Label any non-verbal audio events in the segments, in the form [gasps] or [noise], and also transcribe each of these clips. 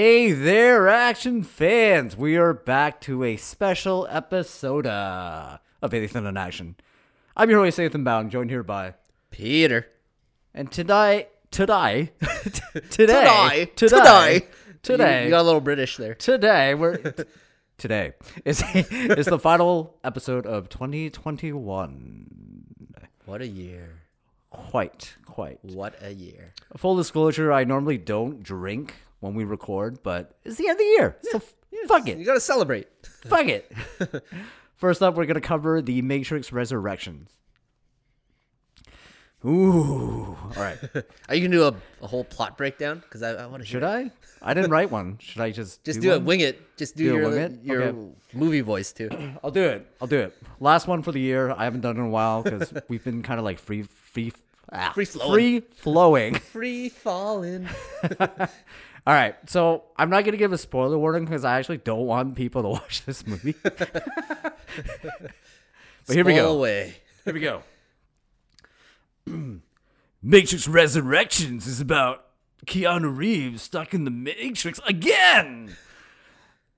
Hey there, action fans! We are back to a special episode uh, of Anything in Action. I'm your host, Ethan Bound, joined here by. Peter. And today, today, [laughs] today, Today. today, Today. today, You, you got a little British there. today, we're. [laughs] Today is [laughs] is the final episode of 2021. What a year. Quite, quite. What a year. Full disclosure: I normally don't drink when we record, but it's the end of the year, so f- fuck it. You gotta celebrate. Fuck it. [laughs] First up, we're going to cover the Matrix Resurrections. Ooh. All right. [laughs] Are you gonna do a, a whole plot breakdown? Because I, I want to. Should I? I didn't write one. Should I just Just do, one? it. Wing it. Just do, Do it, your it? your Okay. movie voice too. [clears throat] I'll do it. I'll do it. Last one for the year. I haven't done it in a while because [laughs] we've been kind of like free, free, ah, Free flowing. free flowing. Free falling. All right. So I'm not going to give a spoiler warning because I actually don't want people to [laughs] watch this movie. [laughs] but here we go. Away. Here we go. [clears throat] Matrix Resurrections is about Keanu Reeves stuck in the Matrix again.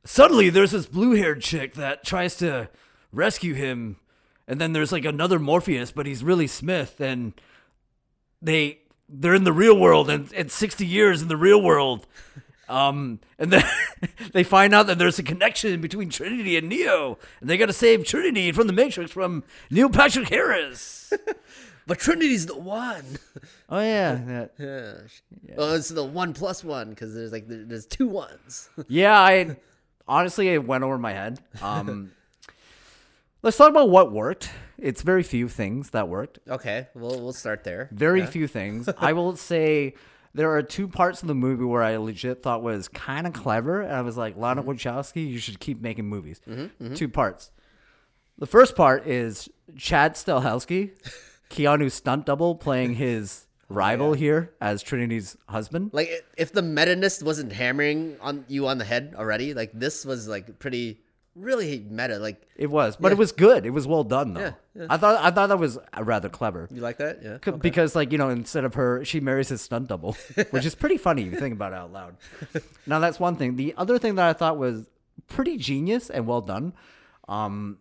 Suddenly, there's this blue haired chick that tries to rescue him. And then there's like another Morpheus, but he's really Smith. And they. They're in the real world, and it's 60 years in the real world. Um, and then [laughs] they find out that there's a connection between Trinity and Neo, and they got to save Trinity from the Matrix from Neil Patrick Harris. [laughs] But Trinity's the one. Oh yeah, [laughs] yeah. Yeah. Well, it's the one plus one because there's like there's two ones. yeah. I honestly it went over my head. Um, let's talk about what worked. It's very few things that worked. okay, well we'll start there. Very Yeah. few things. [laughs] I will say there are two parts of the movie where I legit thought was kind of clever, and I was like, Lana Mm-hmm. Wachowski, you should keep making movies. Two parts. The first part is Chad Stahelski, [laughs] Keanu's stunt double, playing his [laughs] rival here as Trinity's husband. Like if the metaness wasn't hammering on you on the head already, like this was like pretty really meta. Like It was, but it was good. It was well done though. Yeah, yeah. I thought I thought that was rather clever. you like that? Yeah. C- Because like you know, instead of her, she marries his stunt double, [laughs] which is pretty funny if you think about it out loud. now that's one thing. The other thing that I thought was pretty genius and well done, um,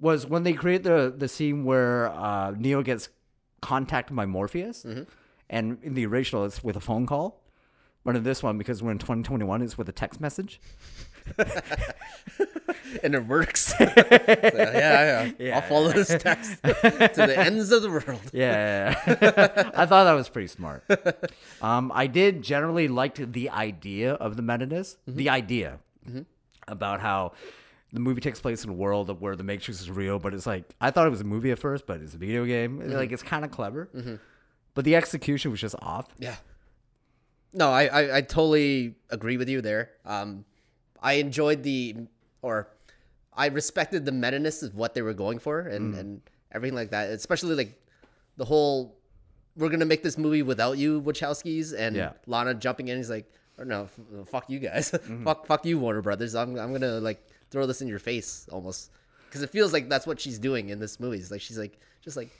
was when they create the the scene where uh, Neo gets contacted by Morpheus, Mm-hmm. and in the original it's with a phone call, but in this one because we're in 2021, it's with a text message. [laughs] and it works. [laughs] So, yeah, yeah, Yeah. I'll follow this text to the [laughs] ends of the world. Yeah, I thought that was pretty smart. Um, I did generally liked the idea of the meta-ness, the idea about how the movie takes place in a world where the Matrix is real, but it's like I thought it was a movie at first, but it's a video game. Like it's kind of clever, but the execution was just off. Yeah. No, I, I, I totally agree with you there. Um, I enjoyed the, or I respected the meta-ness of what they were going for and, mm. and everything like that. Especially like the whole, we're gonna make this movie without you, Wachowskis, and Yeah. Lana jumping in. He's like, or no, f- fuck you guys, [laughs] mm-hmm. fuck fuck you, Warner Brothers. I'm I'm gonna like throw this in your face almost, because it feels like that's what she's doing in this movie. It's like she's like just like.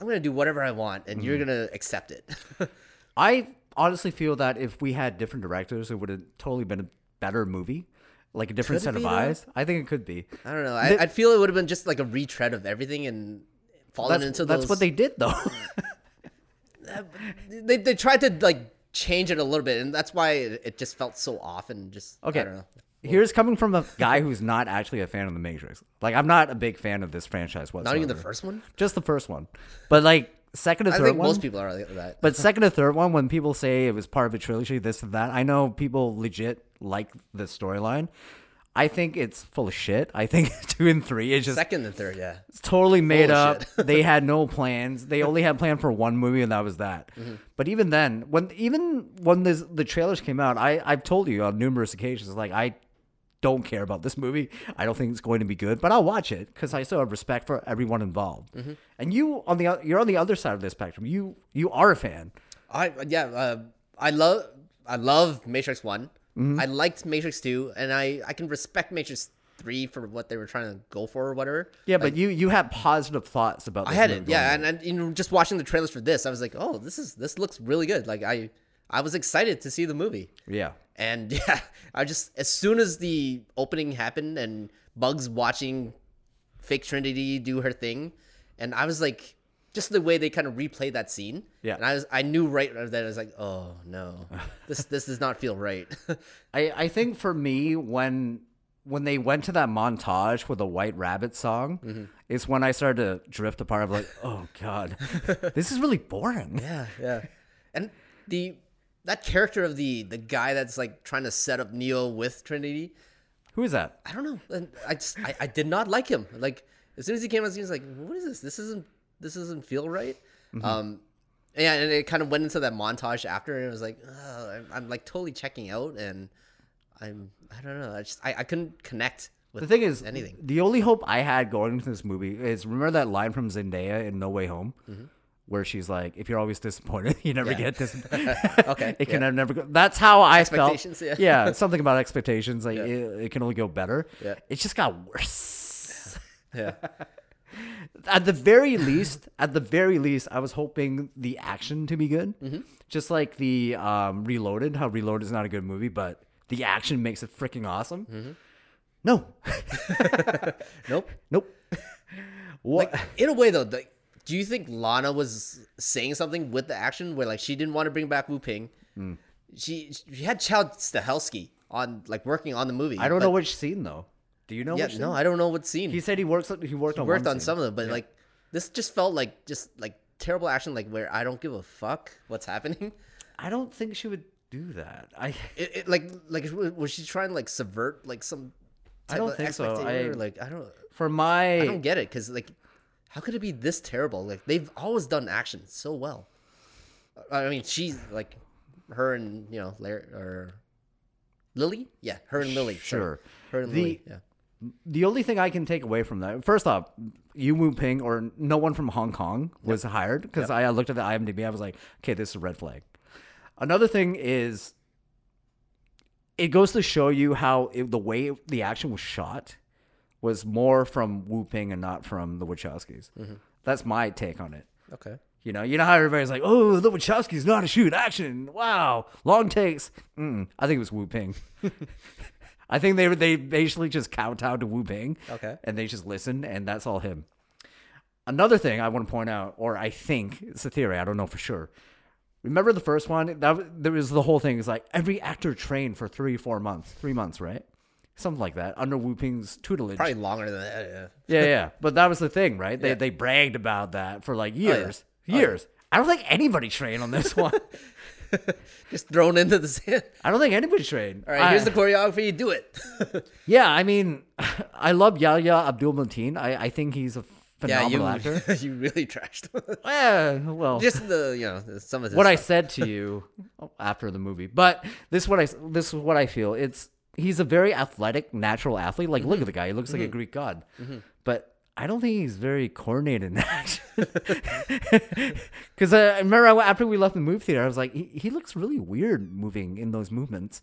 I'm gonna do whatever I want, and you're mm-hmm. gonna accept it. [laughs] I honestly feel that if we had different directors, it would have totally been a better movie, like a different Could set of be, though? eyes. I think it could be. I don't know. I, I'd feel it would have been just like a retread of everything and fallen That's, into that's those. what they did though. [laughs] [laughs] they they tried to like change it a little bit, and that's why it, it just felt so off and just Okay. I don't know. Here's coming from a guy who's not actually a fan of the Matrix. Like I'm not a big fan of this franchise whatsoever. Not even the first one. Just the first one. But like second I third think one. most people are like that. but [laughs] second or third one, when people say it was part of a trilogy, this and that, I know people legit like the storyline. I think it's full of shit. I think [laughs] two and three is just Second and third, yeah. It's totally made of up. shit. [laughs] they had no plans. They only had plan for one movie, and that was that. Mm-hmm. But even then, when even when this, the trailers came out, I I've told you on numerous occasions, like I don't care about this movie. I don't think it's going to be good, but I'll watch it because I still have respect for everyone involved. Mm-hmm. And you on the you're on the other side of the spectrum. You you are a fan. I yeah. Uh, I love I love Matrix One. Mm-hmm. I liked Matrix Two, and I I can respect Matrix Three for what they were trying to go for or whatever. Yeah, but you you had positive thoughts about. I had it, yeah, and, and you know, just watching the trailers for this, I was like, oh, this is this looks really good. Like I I was excited to see the movie. Yeah. And [laughs] yeah, I just as soon as the opening happened and Bugs watching fake Trinity do her thing, and I was like, just the way they kind of replay that scene. Yeah. And I was I knew right that I was like, oh no, [laughs] this this does not feel right. [laughs] I, I think for me when when they went to that montage with the White Rabbit song, Mm-hmm. it's when I started to drift apart. I'm like, oh god, this is really boring. yeah, yeah. And the that character of the the guy that's like trying to set up Neo with Trinity, Who is that? I don't know. And I just I, I did not like him. Like as soon as he came on scene, I was like, "What is this? This isn't this doesn't feel right." Um, yeah, and it kind of went into that montage after, and it was like, oh, I'm, I'm like totally checking out, and I'm I don't know. I just I, I couldn't connect with The thing is, anything. the only hope I had going into this movie is remember that line from Zendaya in No Way Home, where she's like, "If you're always disappointed, [laughs] you never. Yeah. get disappointed." [laughs] Okay, [laughs] it can yeah. never go. That's how I felt. Expectations, yeah. yeah, something about expectations. Like it, it can only go better. Yeah. it just got worse. Yeah, at the very least, at the very least, I was hoping the action to be good. Mm-hmm. Just like the um, Reloaded, how Reloaded is not a good movie, but the action makes it freaking awesome. Mm-hmm. No, nope. nope. what? Like in a way though, like, do you think Lana was saying something with the action where like she didn't want to bring back Wu Ping? Hmm. She she had Chad Stahelski on like working on the movie. I don't but- know which scene though. Do you know? Yeah, which no. I don't know what scene. He said he works. He worked on. worked on scene. some of them, but like this just felt like just like terrible action, like where I don't give a fuck what's happening. [laughs] I don't think she would do that. I. [laughs] It, it like like was she trying to like subvert like some? I don't of think so. I- like I don't For my. I don't get it because like how could it be this terrible? Like they've always done action so well. I mean, she's like her and you know Larry or Lily. Yeah, her and Lily. sorry. Sure. her and The- Lily. Yeah. the only thing I can take away from that, first off, Yu Wu Ping or no one from Hong Kong was hired because I looked at the IMDb. I was like, okay, this is a red flag. Another thing is, it goes to show you how it, the way the action was shot was more from Wu Ping and not from the Wachowskis. That's my take on it. Okay. You know, you know how everybody's like, "Oh, the Wachowskis how to shoot action. Wow, long takes." Mm, I think it was Wu Ping. [laughs] I think they they basically just kowtowed to Wu Ping. Okay. and they just listened, and that's all him. Another thing I want to point out, or I think it's a theory, I don't know for sure. Remember the first one? That there was the whole thing. Is like every actor trained for three, four months, three months, right? Something like that under Wu Ping's tutelage. Probably longer than that. [laughs] Yeah. Yeah, yeah. But that was the thing, right? They Yeah. they bragged about that for like oh, yeah. years. Oh, yeah. years. I don't think anybody trained on this one. [laughs] Just thrown into the sand. I don't think anybody trained. All right, here's the choreography. You do it. [laughs] Yeah, I mean, I love Yahya Abdul Mateen. I, I think he's a yeah, phenomenal actor. you really trashed. Yeah, well, Just the you know some of this what I stuff. said to you after the movie. But this is what I this is what I feel. It's he's a very athletic, natural athlete. Like Mm-hmm. look at the guy; he looks like a mm-hmm. Greek god. Mm-hmm. But I don't think he's very coordinated in action. Because [laughs] uh, I remember after we left the movie theater, I was like, he, he looks really weird moving in those movements.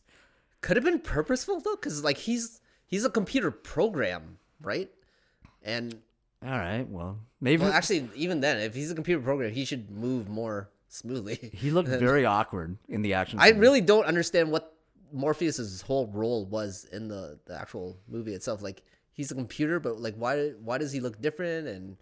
could have been purposeful though, because like he's he's a computer program, right? And All right, well, maybe well, actually, even then, if he's a computer program, he should move more smoothly. he looked [laughs] very awkward in the action. I scene. really don't understand what Morpheus's whole role was in the, the actual movie itself. Like he's a computer, but like why why does he look different? And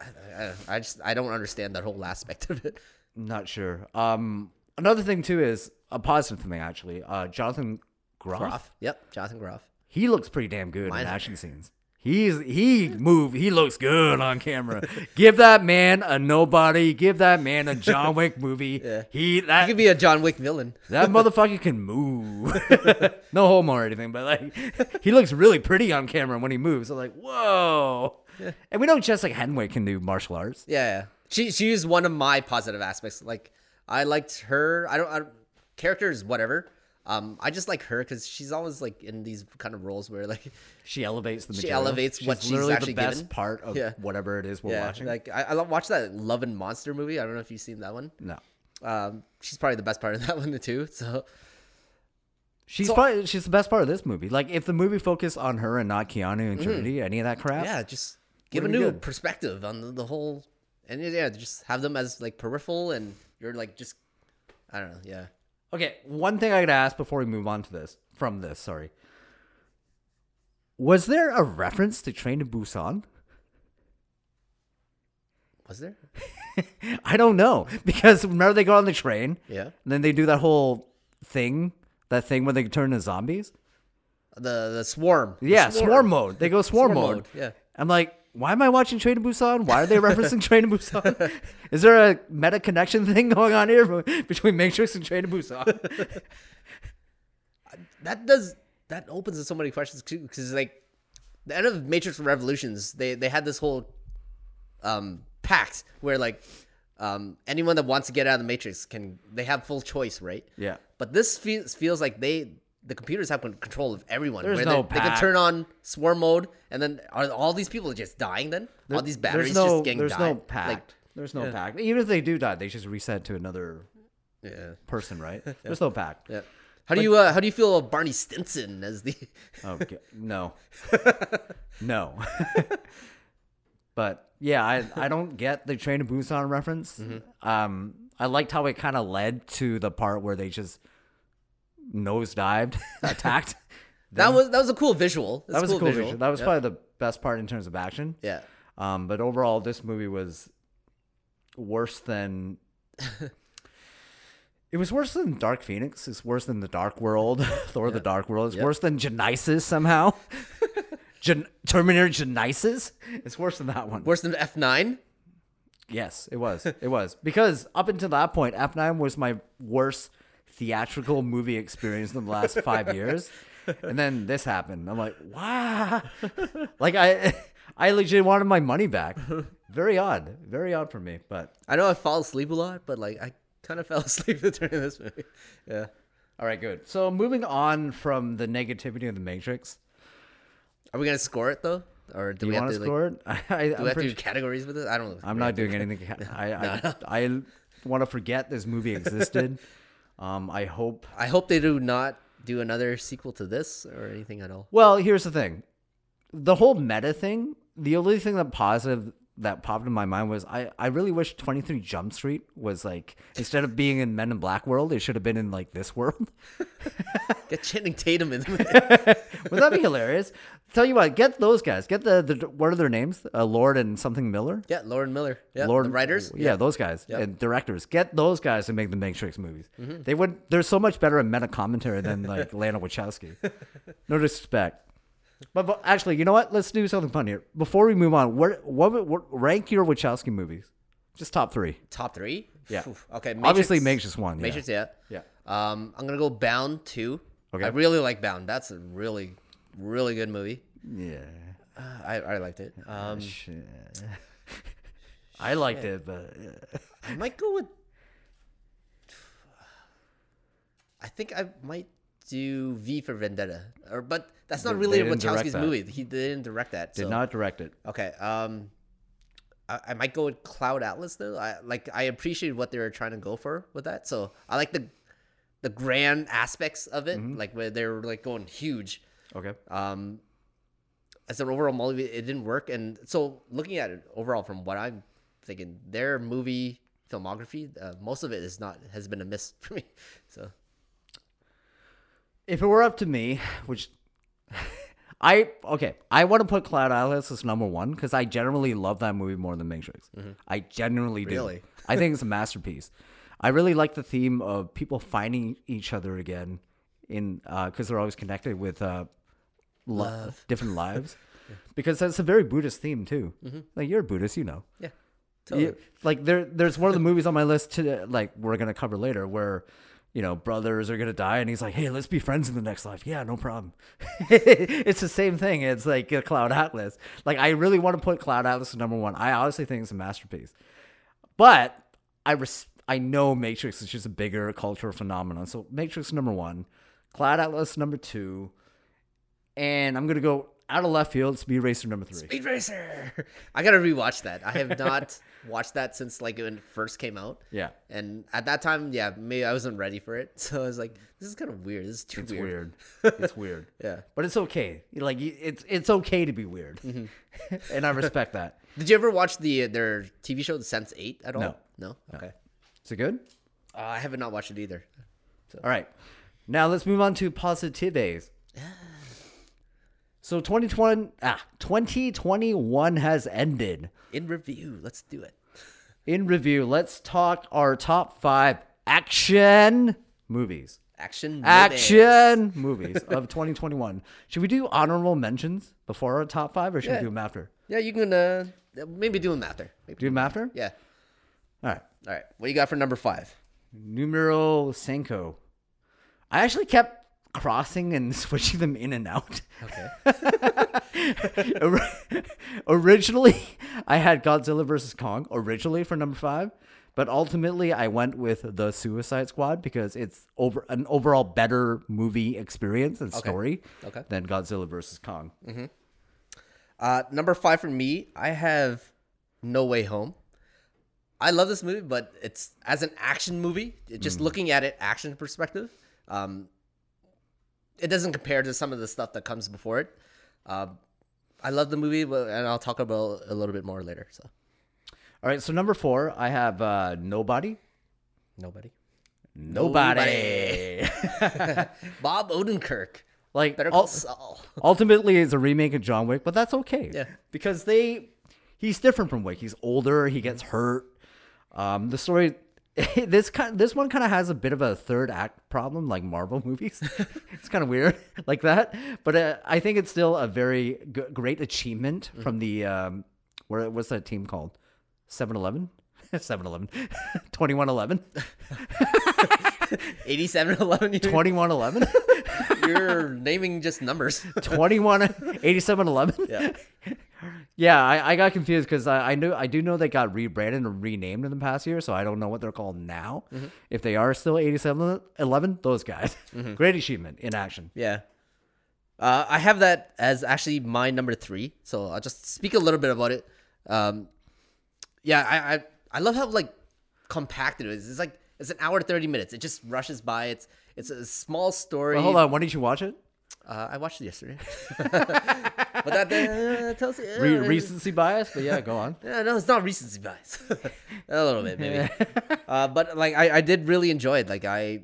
I, I, I just I don't understand that whole aspect of it. Not sure. Um, another thing too is a positive thing actually. Uh, Jonathan Groff, Groff, yep, Jonathan Groff. he looks pretty damn good Mine- in action scenes. He's he move. He looks good on camera. Give that man a nobody. Give that man a John [laughs] Wick movie. Yeah. He He that could be a John Wick villain. that [laughs] motherfucker can move. [laughs] no homo or anything, but like he looks really pretty on camera when he moves. I'm like, whoa. And we know Jessica Henwick can do martial arts. Yeah, yeah. She she is one of my positive aspects. Like I liked her. I don't. I don't characters, whatever. Um, I just like her because she's always like in these kind of roles where like She elevates the She material. elevates what she's literally actually the best given. part of Yeah. whatever it is we're yeah, watching. like I, I watched that Love and Monster movie. I don't know if you've seen that one. no. Um, she's probably the best part of [laughs] that one too. So She's So- probably she's the best part of this movie. Like if the movie focused on her and not Keanu and Trinity, any of that crap. Mm-hmm. yeah, just give a new good. perspective on the, the whole, and yeah, just have them as like peripheral, and you're like just I don't know. Yeah, Okay, one thing I gotta ask before we move on to this from this. Sorry. Was there a reference to Train to Busan? Was there? [laughs] I don't know because remember they go on the train, Yeah. and then they do that whole thing, that thing where they turn into zombies. The the swarm. The Yeah, swarm, mode. They go swarm, Swarm mode. mode, yeah. I'm like, why am I watching Train to Busan? Why are they [laughs] referencing Train to Busan? Is there a meta connection thing going on here between Matrix and Train to Busan? [laughs] That does that opens up so many questions too because like the end of Matrix Revolutions, they they had this whole um pact where like um anyone that wants to get out of the Matrix can they have full choice, right? yeah. But this feels feels like they the computers have control of everyone. There's where no they, they can turn on swarm mode, and then are all these people just dying? Then all these batteries no, just getting there's died. no pact. Like, there's no pact. Even if they do die, they just reset to another yeah, person, right? [laughs] There's no pact. yeah. How do you uh, how do you feel about Barney Stinson as the? [laughs] Okay. No. [laughs] no. but yeah, I I don't get the Train to Busan reference. Mm-hmm. Um, I liked how it kind of led to the part where they just nosedived, [laughs] attacked. [laughs] That was that was a cool visual. that was a cool visual. That was Yeah. probably the best part in terms of action. yeah. Um, but overall, this movie was worse than. [laughs] It was worse than Dark Phoenix. It's worse than the Dark World, Thor: The Dark World. It's Yep. worse than Genisys somehow. Gen- Terminator Genisys. It's worse than that one. Worse than F nine. Yes, it was. It was because up until that point, F nine was my worst theatrical movie experience in the last five years, and then this happened. I'm like, wow, like I, I legit wanted my money back. Very odd, very odd for me, but I know I fall asleep a lot, but like I kind of [laughs] fell asleep during this movie. Yeah. all right, good. So moving on from the negativity of the Matrix, Are we gonna score it though, or do, do we want to like, score it? [laughs] I, do I'm we have to do categories with it? I don't know. I'm not doing anything. [laughs] I I, I want to forget this movie existed. Um, I hope. I hope they do not do another sequel to this or anything at all. Well, here's the thing: the whole meta thing. The only thing that positive that popped in my mind was I, I really wish 23 Jump Street was like instead of being in Men in Black world, it should have been in like this world. [laughs] Get Channing Tatum in there. [laughs] Would that be hilarious? Tell you what, get those guys. Get the, the what are their names? Uh, Lord and something Miller. yeah, Lord and Miller. Yeah, Lord the writers. yeah, those guys Yep. Mm-hmm. and directors. Get those guys to make the Matrix movies. They would. They're so much better at meta commentary than like [laughs] Lana Wachowski. No disrespect, but, but actually, you know what? Let's do something fun here before we move on. What what, what rank your Wachowski movies? Just top three. Top three. Yeah. Oof. Okay. Obviously, Matrix one. yeah. Matrix. Yeah. Yeah. Um, I'm gonna go Bound two. Okay. I really like Bound. That's a really, really good movie. Yeah. Uh, I I liked it. Um, Shit. [laughs] I liked it, but. I might go with. I think I might do V for Vendetta, or but that's not really Wachowski's movie. He didn't direct that. did so- not direct it. Okay. Um, I, I might go with Cloud Atlas though. I like I appreciate what they were trying to go for with that. So I like the the grand aspects of it, Mm-hmm. like where they were like going huge. Okay. Um, as an overall movie, it didn't work. And so looking at it overall, from what I'm thinking, their movie filmography, uh, most of it is not has been a miss [laughs] for me. So If it were up to me, which [laughs] I okay, I want to put Cloud Atlas as number one because I generally love that movie more than Matrix. I genuinely do. Really? [laughs] I think it's a masterpiece. I really like the theme of people finding each other again in because they're always connected with uh, love, [laughs] different lives. Because that's a very Buddhist theme too. Mm-hmm. Like you're a Buddhist, you know. yeah, totally. Yeah, like there, there's one of the movies on my list to like we're gonna cover later where, you know, brothers are gonna die and he's like, hey, let's be friends in the next life. Yeah, no problem. [laughs] it's the same thing. It's like a Cloud Atlas. Like I really want to put Cloud Atlas as number one. I honestly think it's a masterpiece, but I res- I know Matrix is just a bigger cultural phenomenon. So Matrix number one, Cloud Atlas number two, and I'm gonna go out of left field. Speed Racer number three. Speed Racer. [laughs] I gotta rewatch that. I have not [laughs] watched that since like when it first came out. Yeah. And at that time, yeah, maybe I wasn't ready for it. [laughs] So I was like, this is kind of weird. This is too It's weird. weird. It's weird. Yeah. But it's okay. Like it's it's okay to be weird, and I respect that. Did you ever watch the their TV show, The Sense Eight, at all? No. No. Okay. Is it good? Uh, I have not not watched it either. All right. Now let's move on to positives. So 2020, ah, 2021 has ended. In review, let's do it. In review, let's talk our top five action movies. Action. movies. Action movies [laughs] of 2021. Should we do honorable mentions before our top five, or should Yeah. we do them after? Yeah, you can uh, maybe do them after. Maybe. Do them after? Yeah. All right. All right. What you got for number five? Numero cinco. I actually kept crossing and [laughs] switching them in and out. Okay. [laughs] Originally, I had Godzilla vs. Kong originally for number five, but ultimately I went with the Suicide Squad because it's over an overall better movie experience and story Okay. than Godzilla vs. Kong. Uh, number five for me, I have No Way Home. I love this movie, but it's as an action movie. Just looking at it, action perspective, um, it doesn't compare to some of the stuff that comes before it. Um, I love the movie, but, and I'll talk about it a little bit more later. So, All right, so number four, I have uh, Nobody. nobody. Nobody. [laughs] [laughs] Bob Odenkirk. like Better call Saul. [laughs] ultimately, it's a remake of John Wick, but that's okay. Yeah. because they he's different from Wick. He's older. He gets hurt. Um, the story. [laughs] This kind, this one kind of has a bit of a third act problem, like Marvel [laughs] movies. [laughs] it's kind of weird, like that. But uh, I think it's still a very g- great achievement from the um, where what's that team called? 7-Eleven? 7-Eleven. 2111? 8711. You're, 2111? you're naming just numbers. 21 8711? Yeah. Yeah, I, I got confused because I, I knew I do know they got rebranded and renamed in the past year, so I don't know what they're called now. If they are still 8711, those guys. [laughs] Great achievement in action. Yeah. Uh, I have that as actually my number three, so I'll just speak a little bit about it. Um, yeah, I, I I love how like compacted it is. It's like it's an hour thirty minutes. It just rushes by. It's it's a small story. Well, hold on, when did you watch it? Uh, I watched it yesterday, [laughs] [laughs] but that uh, tells you Re- uh, recency bias, but yeah, go on. [laughs] Yeah, no, it's not recency bias. a little bit, maybe. uh, but like, I, I did really enjoy it. Like, I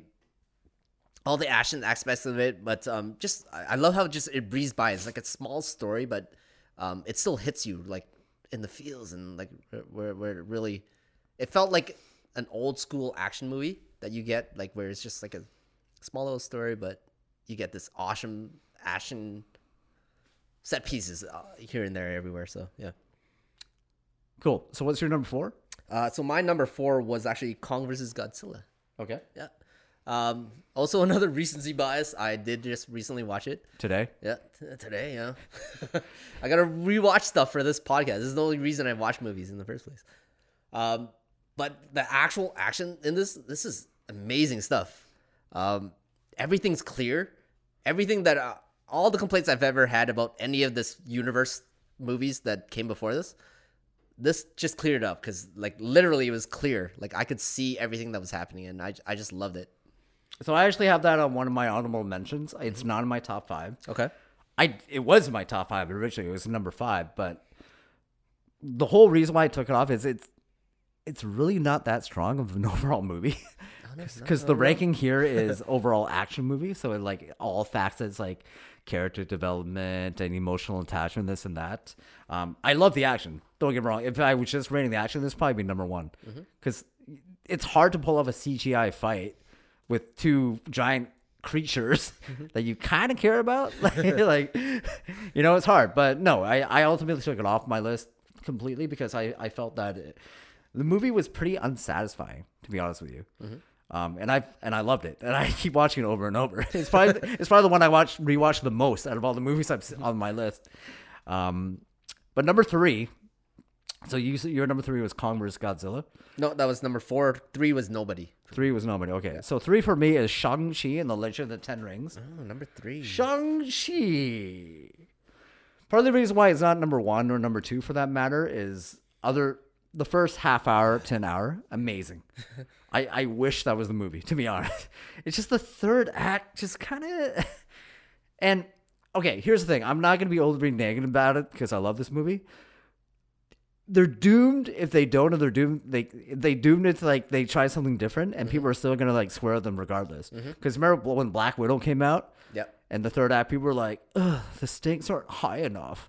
all the action aspects of it, but um, just I, I love how just it breezed by. It's like a small story, but um, it still hits you like in the feels and like where where it really, it felt like an old school action movie that you get like where it's just like a small little story, but you get this awesome action set pieces uh, here and there everywhere. So yeah. Cool. So what's your number four? Uh, so my number four was actually Kong versus Godzilla. Okay. Yeah. Um, also [laughs] another recency bias. I did just recently watch it. Today? Yeah, t- today. Yeah. [laughs] I gotta rewatch stuff for this podcast. This is the only reason I watch movies in the first place. Um, but the actual action in this, this is amazing stuff. Um, everything's clear. Everything that uh, all the complaints I've ever had about any of this universe movies that came before this, this just cleared up because like literally it was clear. Like I could see everything that was happening, and I I just loved it. So I actually have that on one of my honorable mentions. It's not in my top five. Okay. I it was in my top five originally. It was number five, but the whole reason why I took it off is it's it's really not that strong of an [laughs] overall movie. Because the ranking here [laughs] is overall action movie, so it like all facets like character development and emotional attachment, this and that. Um, I love the action. Don't get me wrong. If I was just rating the action, this would probably be number one. Because it's hard to pull off a CGI fight with two giant creatures [laughs] that you kind of care about. [laughs] like, you know, it's hard. But no, I, I ultimately took it off my list completely because I, I felt that it, the movie was pretty unsatisfying, to be honest with you. Um, and I and I loved it, and I [laughs] keep watching it over and over. [laughs] It's probably it's probably the one I watch rewatch the most out of all the movies I've on my list. Um, but number three, so you your number three was Kong vs Godzilla. No, that was number four. Three was nobody. Three was nobody. Okay, so three for me is Shang Chi and the Legend of the Ten Rings. Oh, number three. Shang Chi. Part of the reason why it's not number one or number two for that matter is other the first half hour to an hour amazing. [laughs] I I wish that was the movie to be honest. [laughs] It's just the third act just kind of [laughs] and okay. Here's the thing. I'm not gonna be overly negative about it because I love this movie. they're doomed if they don't, or they're doomed. They they doomed it to like they try something different, and people mm-hmm. are still gonna like swear at them regardless. Mm-hmm. Because remember when Black Widow came out, Yep. and the third act, people were like, "Ugh, the stakes aren't high enough."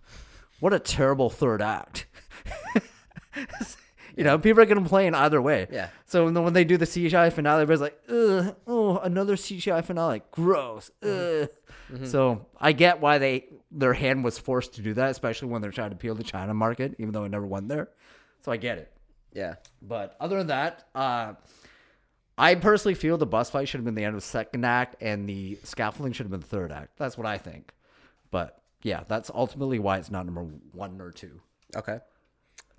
What a terrible third act. [laughs] you know, people are gonna complain either way. Yeah. So when, when they do the CGI finale, everybody's like, "Ugh, oh, another CGI finale, gross." Ugh. So I get why they their hand was forced to do that, especially when they're trying to appeal the China market, even though it never went there. So I get it. Yeah. But other than that, uh, I personally feel the bus fight should have been the end of the second act, and the scaffolding should have been the third act. That's what I think. But yeah, that's ultimately why it's not number one or two. Okay.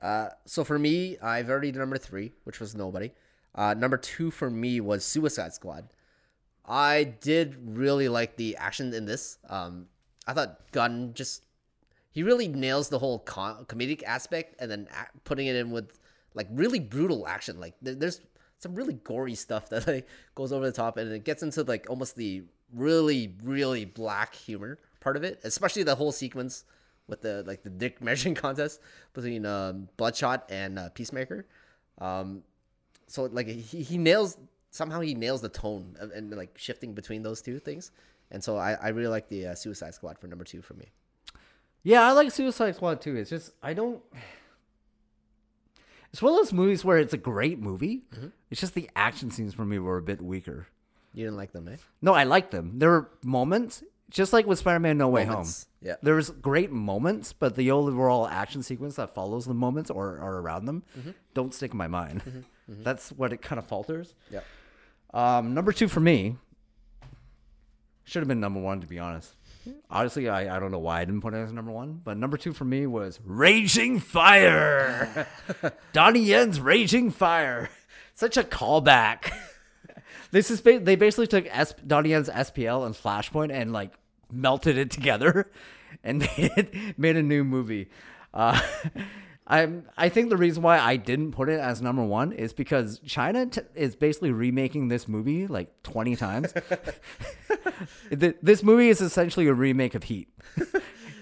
Uh, so for me, I've already number three, which was nobody. Uh, number two for me was Suicide Squad. I did really like the action in this. Um, I thought Gunn just he really nails the whole com- comedic aspect, and then a- putting it in with like really brutal action. Like there- there's some really gory stuff [laughs] that like goes over the top, and it gets into like almost the really really black humor part of it, especially the whole sequence with the like the dick [laughs] measuring contest between um, Bloodshot and uh, Peacemaker. Um, so like he, he nails somehow he nails the tone of, and like shifting between those two things. And so I, I really like the uh, Suicide Squad for number two for me. Yeah, I like Suicide Squad too. It's just I don't. [sighs] It's one of those movies where it's a great movie. It's just the action scenes for me were a bit weaker. You didn't like them, eh? No, I like them. There were moments, just like with Spider-Man: No Way Moments, Home. yeah. there was great moments, but the overall action sequence that follows the moments or are around them mm-hmm. don't stick in my mind. Mm-hmm. Mm-hmm. That's what it kind of falters. Yeah. Um, number two for me should have been number one, to be honest. Honestly, I, I don't know why I didn't put it as number one, but number two for me was Raging Fire. [laughs] Donnie Yen's Raging Fire. Such a callback. [laughs] this is ba- they basically took S- Donnie Yen's SPL and Flashpoint and like melted it together [laughs] and made, made a new movie. Uh, [laughs] I'm I think the reason why I didn't put it as number one is because China t- is basically remaking this movie like 20 times. [laughs] Th- this movie is essentially a remake of Heat.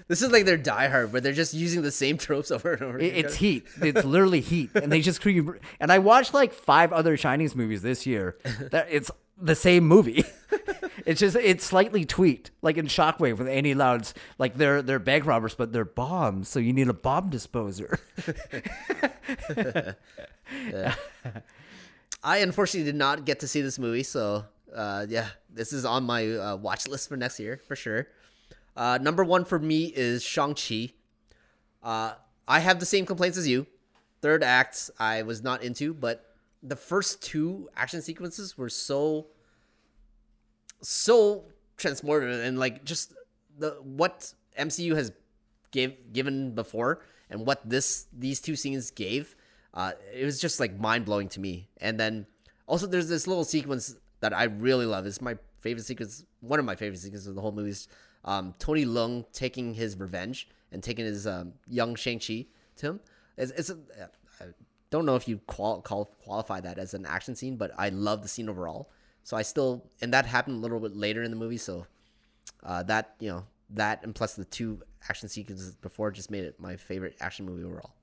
This is like their Die Hard, where they're just using the same [laughs] tropes over and over. It- again. It's Heat. It's literally Heat, and they just create. And I watched like five other Chinese movies this year. That [laughs] it's the same movie. [laughs] It's just it's slightly tweaked, like in Shockwave with Andy Lau's. Like they're they're bank robbers, but they're bombs, so you need a bomb disposer. I unfortunately did not get to see this movie, so uh, yeah, this is on my uh, watch list for next year for sure. Uh, number one for me is Shang Chi. Uh, I have the same complaints as you. Third act, I was not into, but the first two action sequences were so, so transformative and like just the what MCU has given before and what this these two scenes gave uh, it was just like mind blowing to me. And then also there's this little sequence that I really love. It's my favorite sequence, one of my favorite sequences of the whole movie. Um, Tony Leung taking his revenge and taking his um, young Shang Chi to him. It's, it's a, I don't know if you qual, qual, qualify that as an action scene, but I love the scene overall. So I still and that happened a little bit later in the movie. So uh, that you know that and plus the two action sequences before just made it my favorite action movie overall.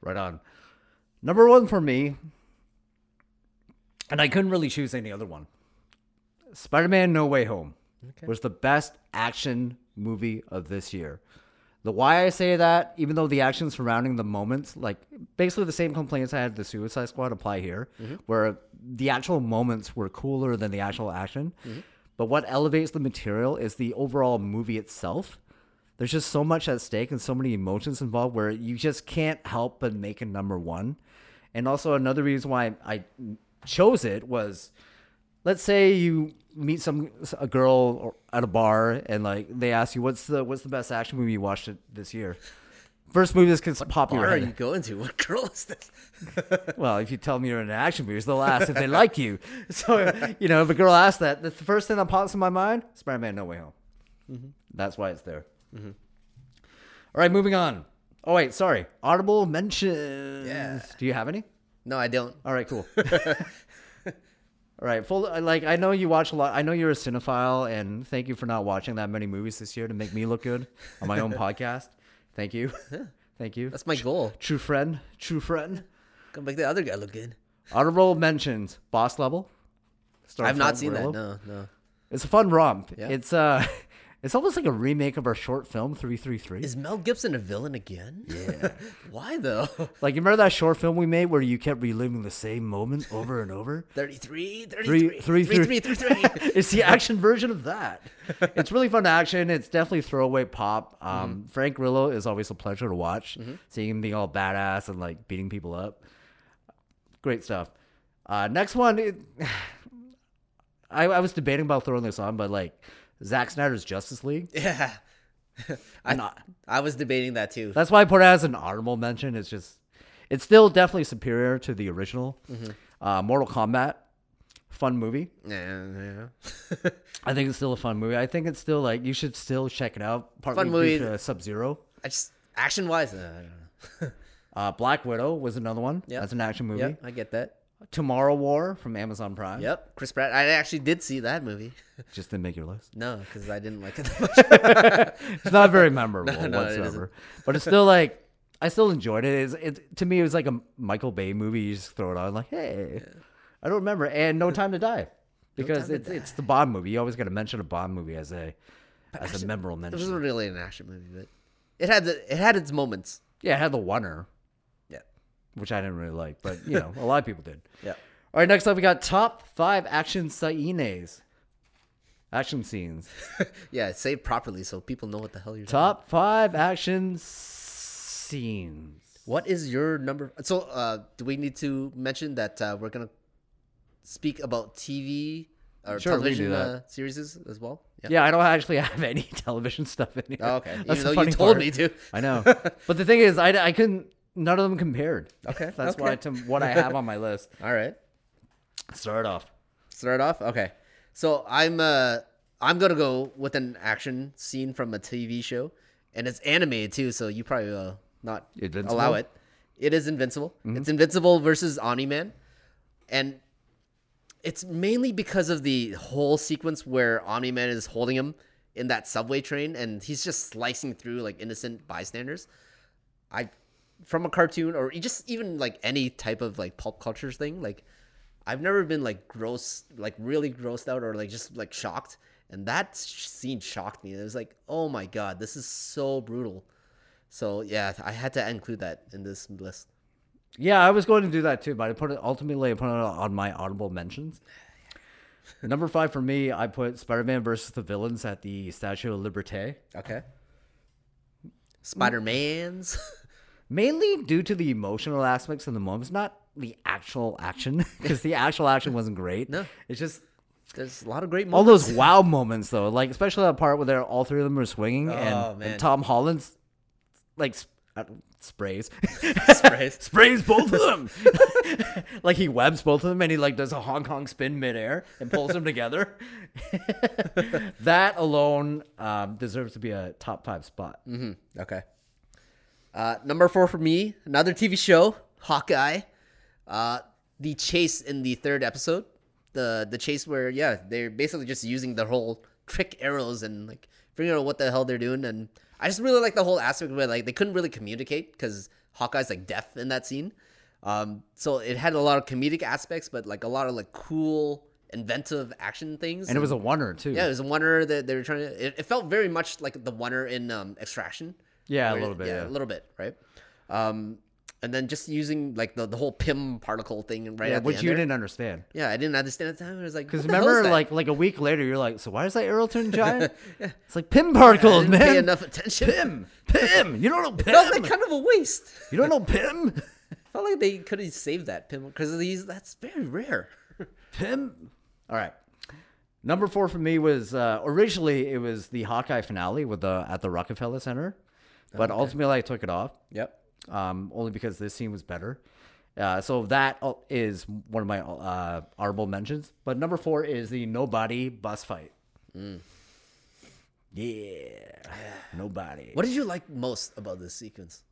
Right on. Number one for me, and I couldn't really choose any other one. Spider Man No Way Home was the best action movie of this year. The why I say that, even though the action surrounding the moments, like basically the same complaints I had the Suicide Squad apply here, mm-hmm. where the actual moments were cooler than the actual action. Mm-hmm. But what elevates the material is the overall movie itself there's just so much at stake and so many emotions involved where you just can't help but make it number one. And also another reason why I chose it was, let's say you meet some a girl at a bar and like they ask you what's the what's the best action movie you watched it this year. First movie that's gonna pop in your Where are you going to? What girl is this? [laughs] Well, if you tell me you're in an action movie, they'll ask if they like you. [laughs] So, you know, if a girl asks that, the first thing that pops in my mind, Spider-Man No Way Home. Mm-hmm. That's why it's there. All right, moving on. Oh wait, sorry. Audible mentions. Yeah. Do you have any? No, I don't. All right, cool. [laughs] All right, full. Like I know you watch a lot. I know you're a cinephile, and thank you for not watching that many movies this year to make me look good on my own [laughs] podcast. Thank you. [laughs] Thank you. That's my goal. True friend. True friend. Gonna make the other guy look good. Honorable mentions. Boss level. Starring I've not seen Grillo. that. No, no. It's a fun romp. Yeah. It's uh, [laughs] it's almost like a remake of our short film Three Three Three. Is Mel Gibson a villain again? Yeah. [laughs] Why though? [laughs] Like you remember that short film we made where you kept reliving the same moment over and over? [laughs] 33, Three, 33, three, three. 33, 33. it's the action version of that. It's really fun action. It's definitely throwaway pop. Mm-hmm. Um, Frank Grillo is always a pleasure to watch. Seeing him being all badass and like beating people up, great stuff. Uh, next one, it, [sighs] I, I was debating about throwing this on, but like Zack Snyder's Justice League. [laughs] yeah. [laughs] I, Not- I was debating that too. That's why I put it as an honorable mention. It's just, it's still definitely superior to the original. Mm-hmm. Uh, Mortal Kombat, fun movie. Yeah, yeah. [laughs] I think it's still a fun movie. I think it's still like you should still check it out. Partly Fun movie. to Sub Zero. I just action wise, uh, I don't know. Uh, Black Widow was another one. Yeah, That's an action movie. Yep, I get that. Tomorrow War from Amazon Prime. Yep, Chris Pratt. I actually did see that movie. [laughs] Just didn't make your list. No, because I didn't like it that [laughs] much. It's not very memorable [laughs] No, no, it whatsoever. but it's still like I still enjoyed it. It's, it's to me it was like a Michael Bay movie. You just throw it on like, hey, I don't remember. And No Time to Die. Because Time to it's it's the Bond movie. You always got to mention a Bond movie as a as a memorable It mention. wasn't really an action movie, but it had the, it had its moments. Yeah, it had the oner, Yeah, which I didn't really like, but you know, a lot of people did. [laughs] yeah. All right, next up we got top five action scenes. Action scenes. [laughs] yeah, say it properly so people know what the hell you're talking Top five action scenes. What is your number? So, uh, do we need to mention that uh, we're gonna speak about TV or Sure, we can do television uh, series as well? Yeah. Yeah, I don't actually [laughs] have any television stuff in here. Oh, okay. That's Even though you told part. me to. I know, but the thing is, I, I couldn't. None of them compared. Okay, [laughs] that's okay. why to what I have on my list. [laughs] All right. Start off. Start off. Okay. So I'm uh I'm gonna go with an action scene from a TV show, and it's animated too. So you probably will not Invincible? allow it. It is Invincible. It's Invincible versus Omni Man, and it's mainly because of the whole sequence where Omni Man is holding him in that subway train, and he's just slicing through like innocent bystanders. I from a cartoon or just even like any type of like pop culture thing like i've never been like gross like really grossed out or like just like shocked. And that scene shocked me. It was like oh my god this is so brutal. So yeah i had to include that in this list. Yeah, I was going to do that too, but I put it ultimately I put it on my audible mentions. [laughs] Number five for me, I put Spider-Man versus the villains at the Statue of Liberty, okay. Mm. Spider-man's [laughs] mainly due to the emotional aspects of the moments, not the actual action, [laughs] because the actual action wasn't great. No. it's just there's a lot of great all those wow moments though, like especially that part where they're all three of them are swinging Oh, and, and Tom Holland's like sp- uh, sprays. [laughs] sprays. [laughs] sprays both of them. like he webs both of them and he like does a Hong Kong spin midair and pulls them together. that alone um, deserves to be a top five spot. Okay. Uh, number four for me, another TV show, Hawkeye. Uh, the chase in the third episode, the the chase where yeah they're basically just using the whole trick arrows and like figuring out what the hell they're doing, and I just really like the whole aspect where like they couldn't really communicate because Hawkeye's like deaf in that scene. Um, so it had a lot of comedic aspects, but like a lot of like cool, inventive action things. And it was a oner too. yeah, it was a oner that they were trying to. It, it felt very much like the oner in um, Extraction. Yeah, a little bit. Yeah, a little bit, right? Um, and then just using like the, the whole Pym particle thing right Yeah, at which you there. didn't understand. Yeah, I didn't understand at the time. I was like, Because what hell is remember, like like a week later, you're like, so why is that arrow turning [laughs] giant? It's like Pym particles, I man. pay enough attention. Pym, Pym. You don't know Pym. Felt Pym. like kind of a waste. You don't know Pym. [laughs] Felt like they could have saved that Pym because these that's very rare. [laughs] Pym. All right. Number four for me was uh, originally it was the Hawkeye finale with the at the Rockefeller Center, but ultimately I took it off Yep. um, only because this scene was better. Uh, so that uh, one of my uh, honorable mentions. But number four is the Nobody bus fight. Yeah, [sighs] nobody. What did you like most about this sequence?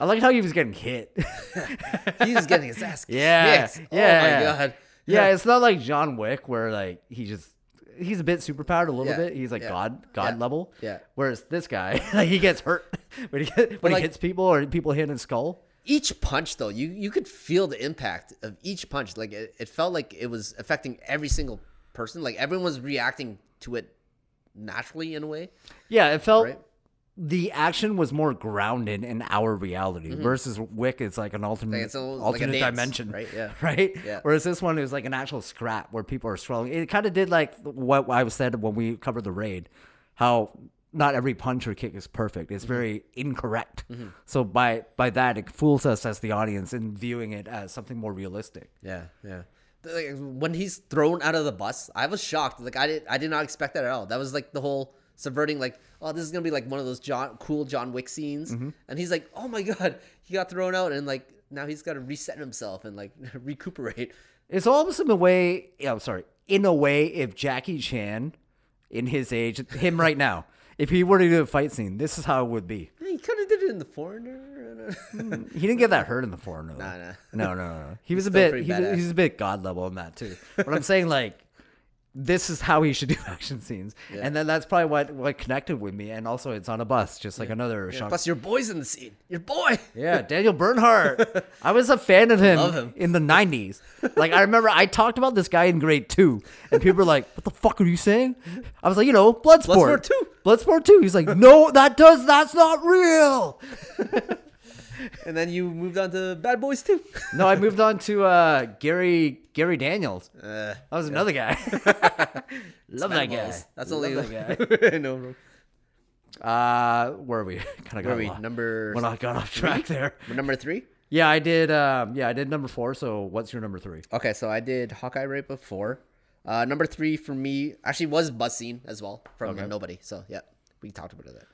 I like how he was getting hit. [laughs] He was getting his ass [laughs] Yeah, kicked. yeah. Oh my god. yeah, it's not like John Wick where like he just he's a bit superpowered a little Yeah, bit. He's like yeah, god god yeah, level. yeah. Whereas this guy, [laughs] like he gets hurt [laughs] when he when he like- hits people or people hit his skull. each punch though you you could feel the impact of each punch like it, it felt like it was affecting every single person like everyone was reacting to it naturally in a way Yeah, it felt right the action was more grounded in our reality versus Wick is like an alternate Mm-hmm. like a alternate dance, dimension, right? Yeah. [laughs] right. Yeah. Whereas this one is like an actual scrap where people are struggling. It kind of did like what I said when we covered the raid, how not every punch or kick is perfect. Mm-hmm. It's very incorrect. So by by that, it fools us as the audience in viewing it as something more realistic. yeah yeah like, when he's thrown out of the bus i was shocked like i did i did not expect that at all that was like the whole subverting like oh this is gonna be like one of those john cool john wick scenes Mm-hmm. and he's like oh my god he got thrown out and like now he's got to reset himself and like [laughs] recuperate It's almost in a way. Yeah, I'm sorry. In a way, if Jackie Chan, in his age, him right now, [laughs] if he were to do a fight scene, this is how it would be. he kind of did it in the foreigner [laughs] He didn't get that hurt in the foreign. Nah, nah. No, no, no, no. He was a bit. he's a bit god level in that too. But I'm saying like, this is how he should do [laughs] action scenes, and then that's probably what what connected with me. And also, it's on a bus, just like another. Sean- plus your boy's in the scene your boy Yeah, Daniel Bernhardt. [laughs] I was a fan of him, him. in the '90s. Like I remember, I talked about this guy in grade two, and people were like, "What the fuck are you saying?" I was like, "You know, Bloodsport, Bloodsport 2. Bloodsport two. He's like, "No, that does. That's not real." [laughs] [laughs] and then you moved on to bad boys too [laughs] No, I moved on to uh, Gary Gary Daniels. uh, That was another guy. [laughs] Love that guy. That's Love only that guy. Know, bro. Uh, where are we? Kind of got are we? lost. Number When I got off track there. number three. Yeah, I did. Um, yeah, I did number four. So, what's your number three? Okay, so I did Hawkeye right before. Uh, number three for me actually was bus scene as well from Okay. Nobody. So yeah, we talked about that.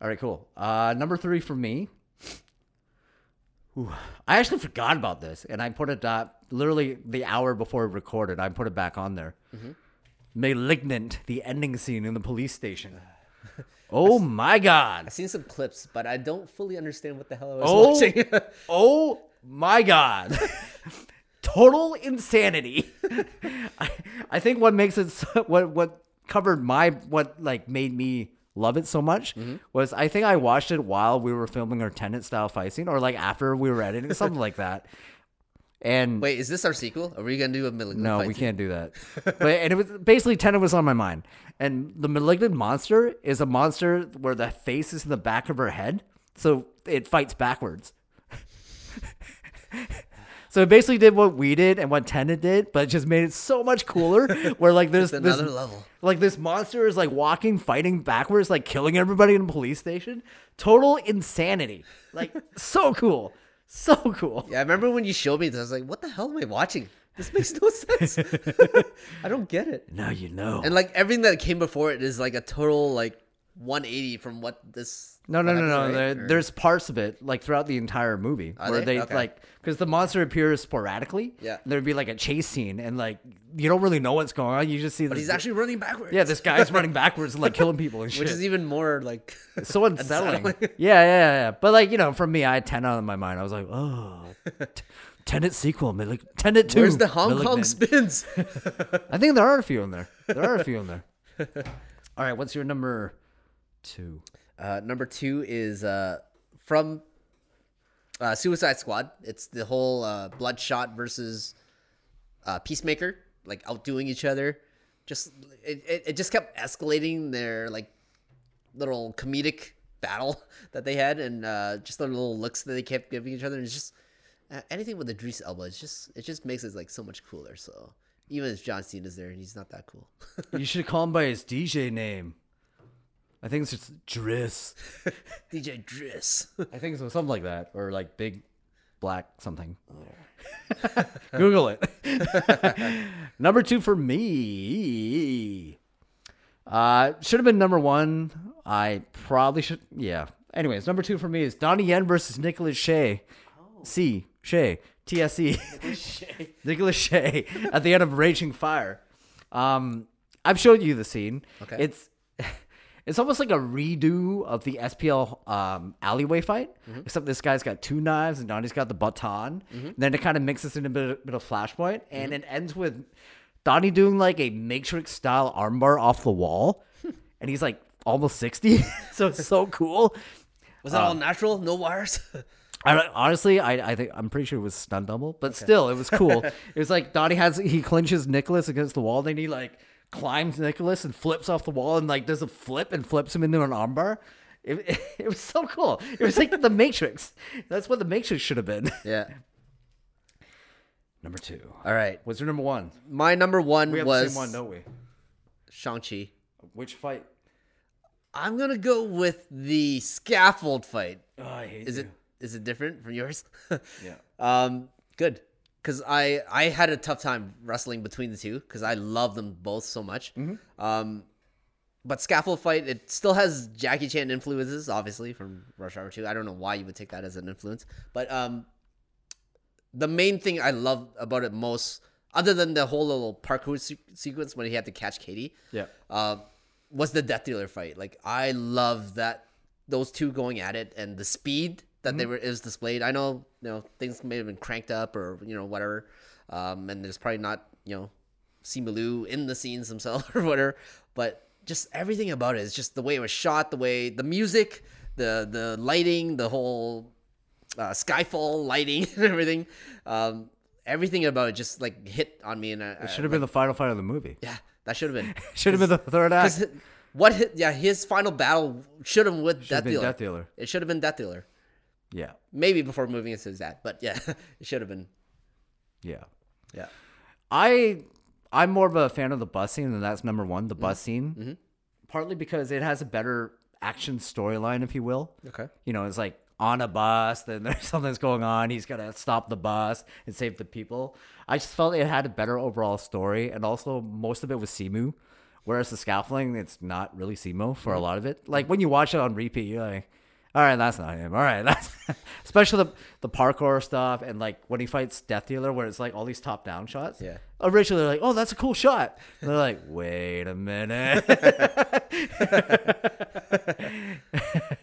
All right, cool. Uh, number three for me. Ooh, I actually forgot about this, and I put it uh, literally the hour before we recorded. I put it back on there. Malignant, the ending scene in the police station. [sighs] [laughs] Oh my god! I've seen some clips, but I don't fully understand what the hell I was Oh, watching. [laughs] oh my god. [laughs] Total insanity. I, I think what makes it so, what what covered my what like made me love it so much Mm-hmm. was I think I watched it while we were filming our Tenet style fight scene or like after we were editing [laughs] something like that. And Wait, is this our sequel? Are we gonna do a million? no, we can't do that. [laughs] but and it was basically Tenet was on my mind. And the malignant monster is a monster where the face is in the back of her head, so it fights backwards. [laughs] so it basically did what we did and what Tenet did, but it just made it so much cooler. [laughs] Where like there's this another level. like this monster is like walking, fighting backwards, like killing everybody in a police station. Total insanity. Like [laughs] so cool, so cool. Yeah, I remember when you showed me this. I was like, "What the hell am I watching? This makes no [laughs] sense. I don't get it." Now you know. And like everything that came before it is like a total like 180 from what this. No, no, no, no. right? There, there's parts of it like throughout the entire movie Are where they? they, Okay. like because the monster appears sporadically. Yeah. There'd be like a chase scene, and like you don't really know what's going on. You just see. But he's actually running backwards. yeah, this guy's [laughs] running backwards and like killing people and shit. which is even more like so unsettling. unsettling. [laughs] yeah, yeah, yeah. But like you know, for me, I had Tenet my mind. I was like, oh, [laughs] t- Tenet sequel, Malig- Tenet two. Where's the Hong Kong spins? I think there are a few in there. There are a few in there. All right, what's your number two? Uh, number two is uh, from uh, Suicide Squad. It's the whole uh, Bloodsport versus uh, Peacemaker, like outdoing each other. Just it, it, it just kept escalating their like little comedic battle [laughs] that they had, and uh, just the little looks that they kept giving each other. And it's just uh, anything with Idris Elba. It's just it just makes it like so much cooler. So even if John Cena's there, he's not that cool. [laughs] You should call him by his DJ name. I think it's just Driss. [laughs] DJ Driss. I think so, something like that, or like big black something. [laughs] Google it. [laughs] number two for me. Uh, should have been number one. I probably should. Yeah. Anyways, number two for me is Donnie Yen versus Nicholas Tse. C. Shea. TSE. Nicholas Tse at the end of Raging Fire. Um, I've showed you the scene. Okay. It's it's almost like a redo of the SPL um, alleyway fight, mm-hmm. except this guy's got two knives and Donnie's got the baton. Mm-hmm. Then it kind of mixes in a bit, bit of flashpoint, and mm-hmm. it ends with Donnie doing like a Matrix style armbar off the wall, [laughs] and he's like almost sixty, [laughs] so it's so cool. Was that all um, natural? No wires? [laughs] I honestly, I, I think I'm pretty sure it was stunt double, but still, it was cool. it was like Donnie has he clinches Nicholas against the wall, then he like climbs Nicholas and flips off the wall and like does a flip and flips him into an armbar. It, [laughs] it, was so cool. It was like the Matrix. That's what the Matrix should have been. yeah. Number two. All right. What's your number one? My number one We have was the same one, don't we? Shang-Chi. Which fight? I'm gonna go with the scaffold fight. Oh, I hate Is it is it different from yours? [laughs] Yeah. um, good. Cause I I had a tough time wrestling between the two because I love them both so much. Um, but scaffold fight it still has Jackie Chan influences, obviously from Rush Hour Two. I don't know why you would take that as an influence, but um, the main thing I love about it most, other than the whole little parkour se- sequence when he had to catch Katy, Yeah. uh, was the Death Dealer fight. Like I love that those two going at it and the speed that they were is displayed. I know you know things may have been cranked up or you know whatever, um, and there's probably not you know Simu in the scenes themselves [laughs] or whatever, but just everything about it is just the way it was shot, the way the music, the the lighting, the whole uh, Skyfall lighting [laughs] and everything. Um, everything about it just like hit on me, and I, It should have been the final fight of the movie. yeah, that should have been. [laughs] Should have been the third act. What? Yeah, his final battle should have with Should Death been Dealer. Death Dealer. It should have been Death Dealer. Yeah. Maybe before moving into that, but yeah, [laughs] it should have been. Yeah. Yeah. I I'm more of a fan of the bus scene, and that's number one, the bus Mm-hmm. scene. Partly because it has a better action storyline, if you will. Okay. You know, it's like on a bus, then [laughs] there's something's going on. He's gonna stop the bus and save the people. I just felt it had a better overall story, and also most of it was Simu. Whereas the scaffolding, it's not really Simu for a Mm-hmm. lot of it. Like when you watch it on repeat, you're like, all right, that's not him. All right, [laughs] that's especially the the parkour stuff and like when he fights Death Dealer, where it's like all these top down shots. Yeah. Originally, they're like, oh, that's a cool shot. And they're like, wait a minute. [laughs] [laughs]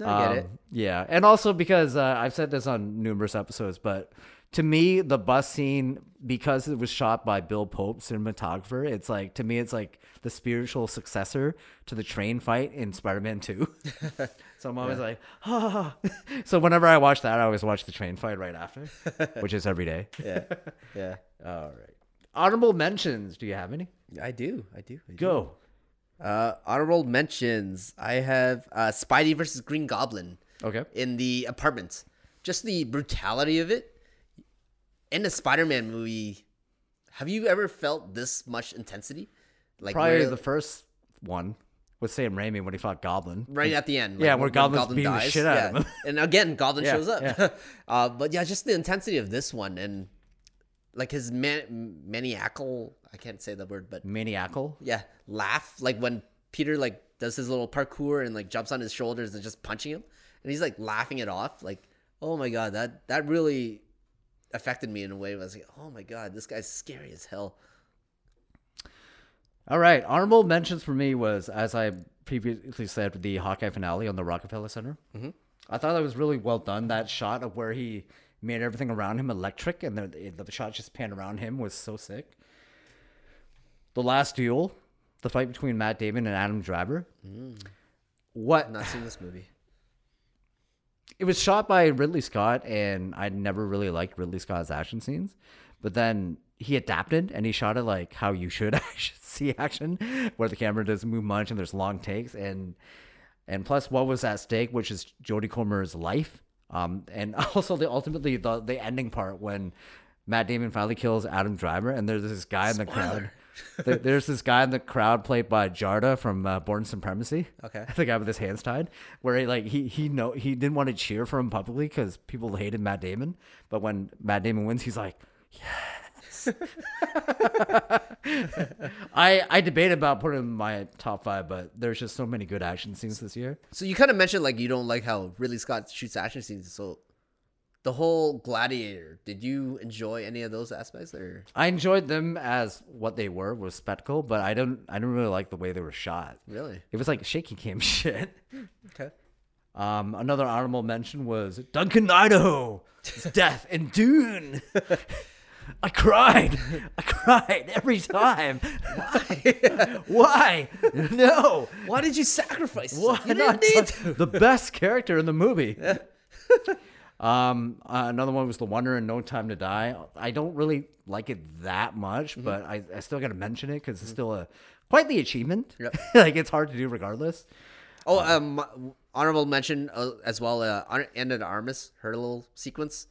I get it. Um, Yeah, and also because uh, I've said this on numerous episodes, but to me, the bus scene because it was shot by Bill Pope, cinematographer, it's like to me, it's like the spiritual successor to the train fight in Spider-Man Two. So I'm always like, ah. [laughs] so whenever I watch that, I always watch the train fight right after, [laughs] which is every day. Yeah. Yeah. [laughs] All right. Honorable mentions. Do you have any? I do. I do. I do. Go. Uh, honorable mentions. I have uh, Spidey versus Green Goblin Okay. in the apartment. Just the brutality of it. In the Spider-Man movie, have you ever felt this much intensity? Like Probably where- the first one with Sam Raimi when he fought Goblin. right at the end. Yeah, like, where when Goblin's beating the shit out of him. [laughs] and again, Goblin Yeah, shows up. yeah. [laughs] uh, but yeah, just the intensity of this one and like his man- maniacal. I can't say the word, but Maniacal. yeah, laugh like when Peter like does his little parkour and like jumps on his shoulders and just punching him, and he's like laughing it off. Like, oh my god, that that really affected me in a way. I was like, oh my god, this guy's scary as hell. All right. Honorable mentions for me was, as I previously said, the Hawkeye finale on the Rockefeller Center. Mm-hmm. I thought that was really well done. That shot of where he made everything around him electric and the, the shot just panned around him was so sick. The last duel, the fight between Matt Damon and Adam Driver. What I've not seen this movie. [sighs] it was shot by Ridley Scott, and I never really liked Ridley Scott's action scenes. But then he adapted and he shot it like how you should [laughs] see [laughs] action, where the camera doesn't move much and there's long takes, and and plus what was at stake, which is Jodie Comer's life, um, and [laughs] also the ultimately the the ending part when Matt Damon finally kills Adam Driver, and there's this guy in the crowd. [laughs] There's this guy in the crowd played by Jarda from uh, Bourne Supremacy. Okay. the guy with his hands tied, where he like he he know he didn't want to cheer for him publicly because people hated Matt Damon, but when Matt Damon wins, he's like, yes. [laughs] I I debated about putting in my top five, but there's just so many good action scenes this year. So you kind of mentioned like you don't like how Ridley Scott shoots action scenes. So the whole Gladiator, did you enjoy any of those aspects? Or I enjoyed them as what they were was spectacle, but I don't I don't really like the way they were shot. really? It was like shaky cam [laughs] shit. Okay. Um, another honorable mention was Duncan Idaho, death in Dune. [laughs] I cried. I cried every time. Why? Why? No. Why did you sacrifice? Why You not? didn't need to. The best character in the movie. [laughs] um, uh, another one was The oner in No Time to Die. I don't really like it that much, Mm-hmm. but I, I still got to mention it because it's still a quite the achievement. Yep. [laughs] like it's hard to do regardless. Oh, um, honorable mention uh, as well. Uh, Ana de Armas, her little sequence,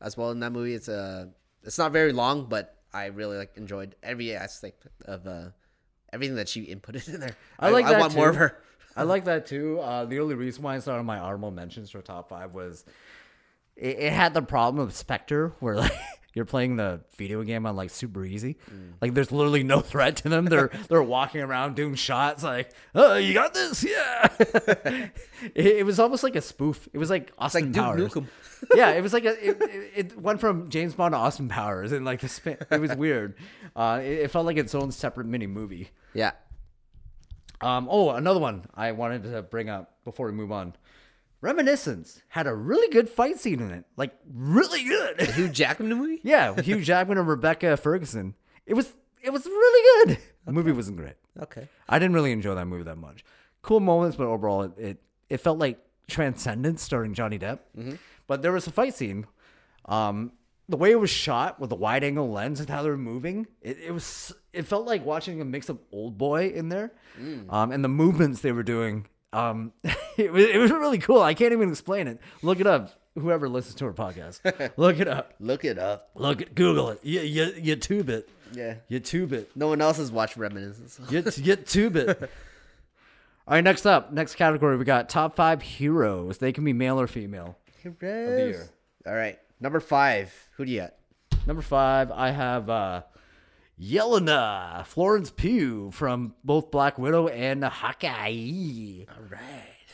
as well in that movie. It's uh, it's not very long, but I really like enjoyed every aspect of uh, everything that she inputted in there. I like I want more of her. I [laughs] like that too. Uh, the only reason why it's not on my honorable mentions for top five was it, it had the problem of Spectre, where like you're playing the video game on like super easy. Mm. Like there's literally no [laughs] threat to them. They're [laughs] they're walking around doing shots like, oh, you got this, yeah. [laughs] it, it was almost like a spoof. It was like Austin like Powers. Yeah, it was like a, it, it, it went from James Bond to Austin Powers, and like the spin. It was weird. Uh, it, it felt like its own separate mini movie. Yeah. Um, oh, another one I wanted to bring up before we move on. Reminiscence had a really good fight scene in it, like really good. Hugh Jackman [laughs] movie. yeah, Hugh Jackman and Rebecca Ferguson. It was it was really good. The movie wasn't great. Okay. I didn't really enjoy that movie that much. Cool moments, but overall, it it, it felt like Transcendence starring Johnny Depp. But there was a fight scene. Um, the way it was shot with the wide angle lens and how they were moving, it, it was it felt like watching a mix of Old Boy in there, um, and the movements they were doing. Um, [laughs] it was it was really cool. I can't even explain it. Look it up. Whoever listens to our podcast, [laughs] look it up. Look it up. Look it, Google it. You you, you tube it. Yeah. You tube it. No one else has watched Reminiscence. Get get tube it. [laughs] All right, next up, next category, we got top five heroes. They can be male or female. year. All right. Number five. Who do you got? Number five, I have uh, Yelena Florence Pugh from both Black Widow and Hawkeye. All right.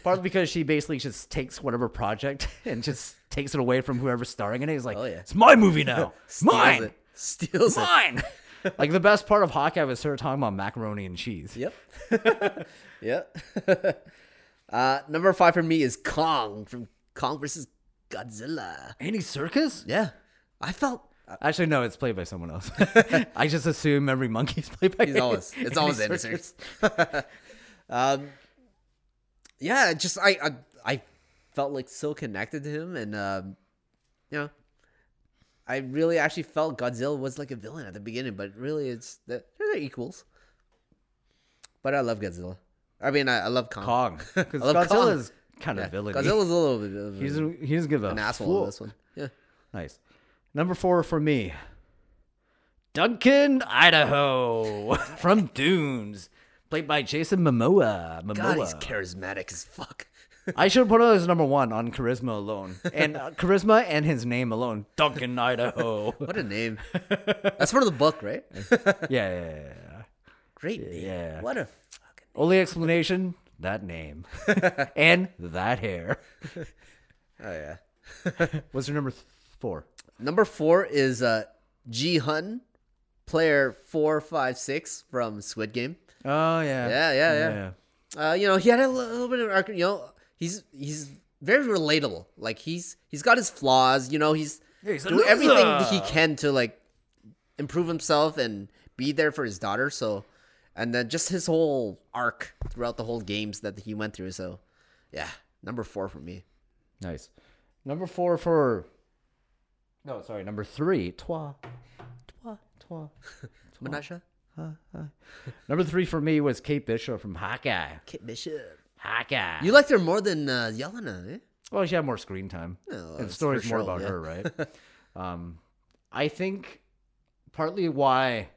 Partly because she basically just takes whatever project [laughs] and just takes it away from whoever's starring in it. He's like, Oh, yeah. it's my movie now. [laughs] Steals Mine. it. Steals it. Mine. [laughs] like the best part of Hawkeye was her talking about macaroni and cheese. Yep. yep. uh, number five for me is Kong from Kong versus Godzilla. Andy Serkis? Yeah. I felt Actually, no, it's played by someone else. [laughs] [laughs] I just assume every monkey's played by. he's always it's always Andy Andy Serkis. Serkis. um, yeah, just I, I I felt like so connected to him, and um, you know, I really actually felt Godzilla was like a villain at the beginning, but really it's they're they're equals. But I love Godzilla. I mean, I, I love Kong. Kong. [laughs] I love Kong. Godzilla's kind of Yeah, villainy. Godzilla's a little bit of a- He's he doesn't give a an asshole fool. in this one. Yeah. Nice. Number four for me. Duncan Idaho [laughs] from Dunes, played by Jason Momoa. Momoa. God, he's charismatic as fuck. I should put him as number one on charisma alone, and uh, charisma and his name alone. Duncan Idaho. [laughs] what a name. [laughs] That's for the book, right? yeah, yeah, yeah, yeah. Great name. Yeah. What a fucking Only explanation: that name and that hair. Oh yeah. What's your number th- four? Number four is uh Gi-hun, player four five six from Squid Game. Oh yeah, Yeah, yeah, yeah. Uh, you know, he had a little bit of arc. You know, he's he's very relatable. Like he's he's got his flaws. You know, he's Yeah, he's doing everything he can to like improve himself and be there for his daughter. So, and then just his whole arc throughout the whole games that he went through. So, yeah, number four for me. Nice. Number four for. No, sorry. Number three. Twa. Twa. Twa. [laughs] Menasha, Number three for me was Kate Bishop from Hawkeye. Kit Bishop. Hawkeye. You liked her more than uh, Yelena, eh? well, she had more screen time. Oh, and the story's more sure, about yeah. her, right? [laughs] um, I think partly why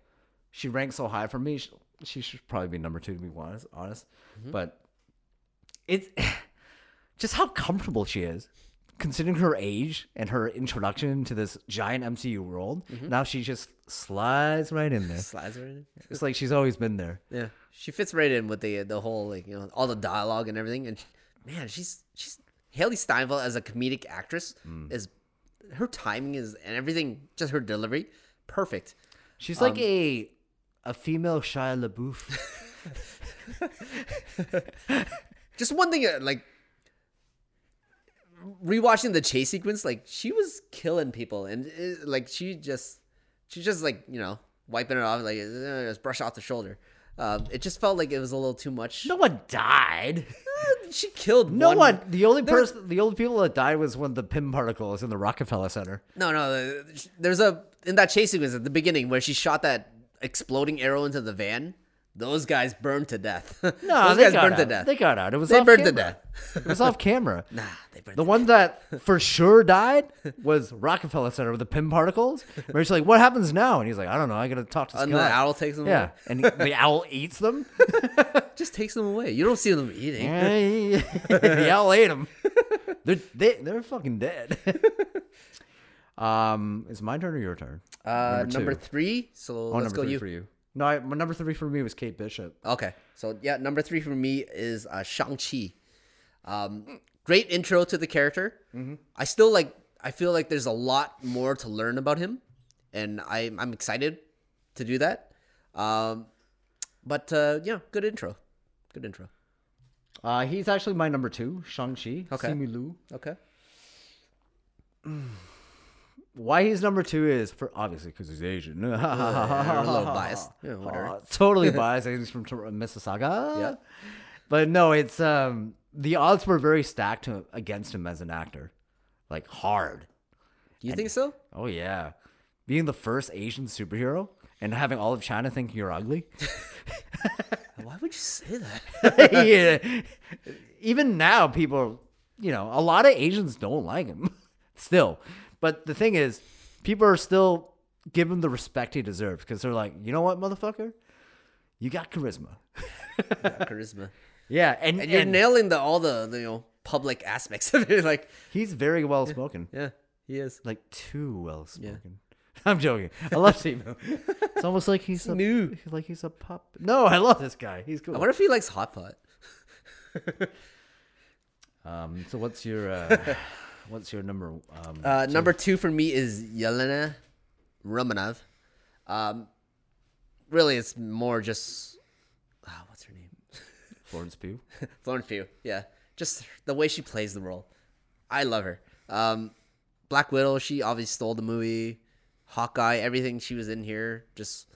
she ranks so high for me, she, she should probably be number two to be honest. honest. Mm-hmm. But it's [sighs] just how comfortable she is. Considering her age and her introduction to this giant MCU world, Mm-hmm. now she just slides right in there. Slides right in. It's like she's always been there. Yeah, she fits right in with the the whole like you know all the dialogue and everything. And man, she's she's Hailee Steinfeld as a comedic actress Mm. is her timing is and everything, just her delivery, perfect. She's Um, like a a female Shia LaBeouf. [laughs] Just one thing, uh, like rewatching the chase sequence, like she was killing people, and uh, like she just she just like you know wiping it off, like eh, just brush off the shoulder. Um, it just felt like it was a little too much. No one died. She killed No one. one. The only person, the only people that died was when the Pym particle in the Rockefeller Center. No, no. uh, There's a in that chase sequence at the beginning where she shot that exploding arrow into the van. Those guys burned to death. [laughs] No, those they guys got burned out. to death. They got out. It was They burned to death. It was off camera. [laughs] Nah, they burned. The one that [laughs] for sure died was Rockefeller Center with the Pym particles. Where she's like, "What happens now?" And he's like, "I don't know. I gotta talk to death. Scott." And the owl takes them. yeah, away. and the owl eats them. just takes them away. You don't see them eating. the owl ate them. They're they, they're fucking dead. um, is my turn or your turn? Uh, Number number, three. So Oh, let's go three you. for you. No, I, my number three for me was Kate Bishop. Okay, so yeah, number three for me is uh, Shang Chi. Um, great intro to the character. Mm-hmm. I still like. I feel like there's a lot more to learn about him, and I, I'm excited to do that. Um, but uh, yeah, good intro. Good intro. Uh, he's actually my number two, Shang Chi. Okay. Simu Liu. Okay. [sighs] [sighs] [sighs] Why he's number two is for obviously because he's Asian. [laughs] a little [laughs] biased. [laughs] Yeah. Uh, totally biased. He's from Mississauga. Yeah. But no, it's um the odds were very stacked to, against him as an actor, like hard. You think so? Oh yeah, being the first Asian superhero and having all of China think you're ugly. Why would you say that? yeah. Even now, people, you know, a lot of Asians don't like him still. But the thing is, people are still giving him the respect he deserves because they're like, you know what, motherfucker, you got charisma. Charisma. [laughs] Yeah, and, And you're and nailing the all the, the you know public aspects of it. [laughs] Like, he's very well spoken, yeah, he is. like too well spoken. [laughs] I'm joking. I love Simu. it's almost like he's a New. like he's a pup. No, I love this guy. He's cool. I wonder if he likes hot pot. Um, so what's your uh, what's your number? Um, Uh, number two for me is Yelena Romanov. Um, really, it's more just ah, what's her name? [laughs] Florence Pugh. [laughs] Florence Pugh. Yeah, just the way she plays the role. I love her. Um, Black Widow. She obviously stole the movie. Hawkeye. Everything she was in here. Just,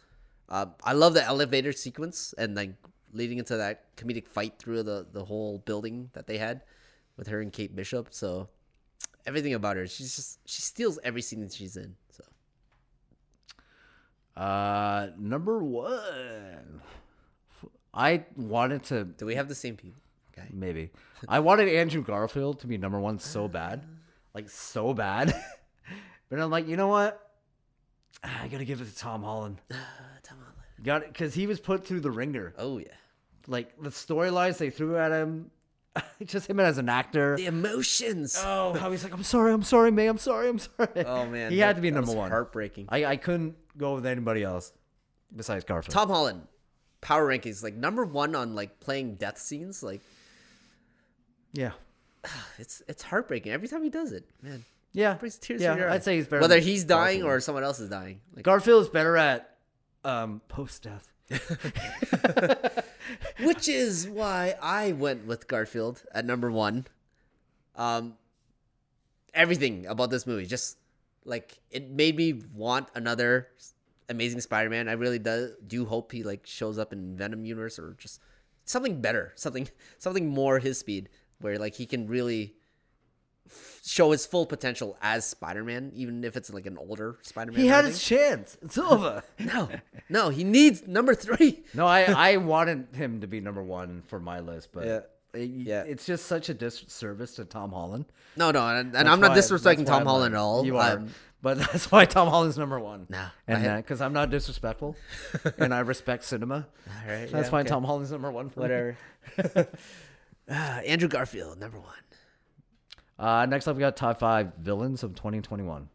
uh, I love the elevator sequence and like leading into that comedic fight through the the whole building that they had with her and Kate Bishop. So everything about her, she's just she steals every scene that she's in. So Uh, number one. I wanted to do we have the same people? Okay. maybe. I wanted Andrew Garfield to be number one so bad, like so bad. [laughs] but I'm like, you know what? I gotta give it to Tom Holland. [sighs] Tom Holland. Got it because he was put through the ringer. Oh yeah. Like the storylines they threw at him, [laughs] just him as an actor. The emotions. Oh, how he's like, I'm sorry, I'm sorry, May, I'm sorry, I'm sorry. Oh man, he that- had to be number one. Heartbreaking. I, I couldn't go with anybody else besides Garfield. Tom Holland, power rankings like number one on like playing death scenes. Like yeah, [sighs] it's it's heartbreaking every time he does it. Man, yeah, brings tears yeah. to your I'd say he's better. Whether he's dying Garfield. or someone else is dying. Like, Garfield is better at um, post death. [laughs] which is why I went with Garfield at number one. Um, everything about this movie just like it made me want another Amazing Spider-Man. I really do do hope he like shows up in Venom universe or just something better, something something more his speed, where like he can really show his full potential as Spider-Man, even if it's like an older Spider-Man. He had his chance. [laughs] It's over. no, no, he needs number three. no, I, I wanted him to be number one for my list, but Yeah. it- Yeah. it's just such a disservice to Tom Holland. No, no, and, and I'm not disrespecting Tom I'm Holland like- at all. You are, Um, but [laughs] that's why Tom Holland's number one. Nah, and because I'm not disrespectful, [laughs] and I respect cinema. all right, That's yeah, why okay. Tom Holland's number one. For me. Whatever. Ah, [sighs] Andrew Garfield, number one. Uh, next up, we got top five villains of 2021.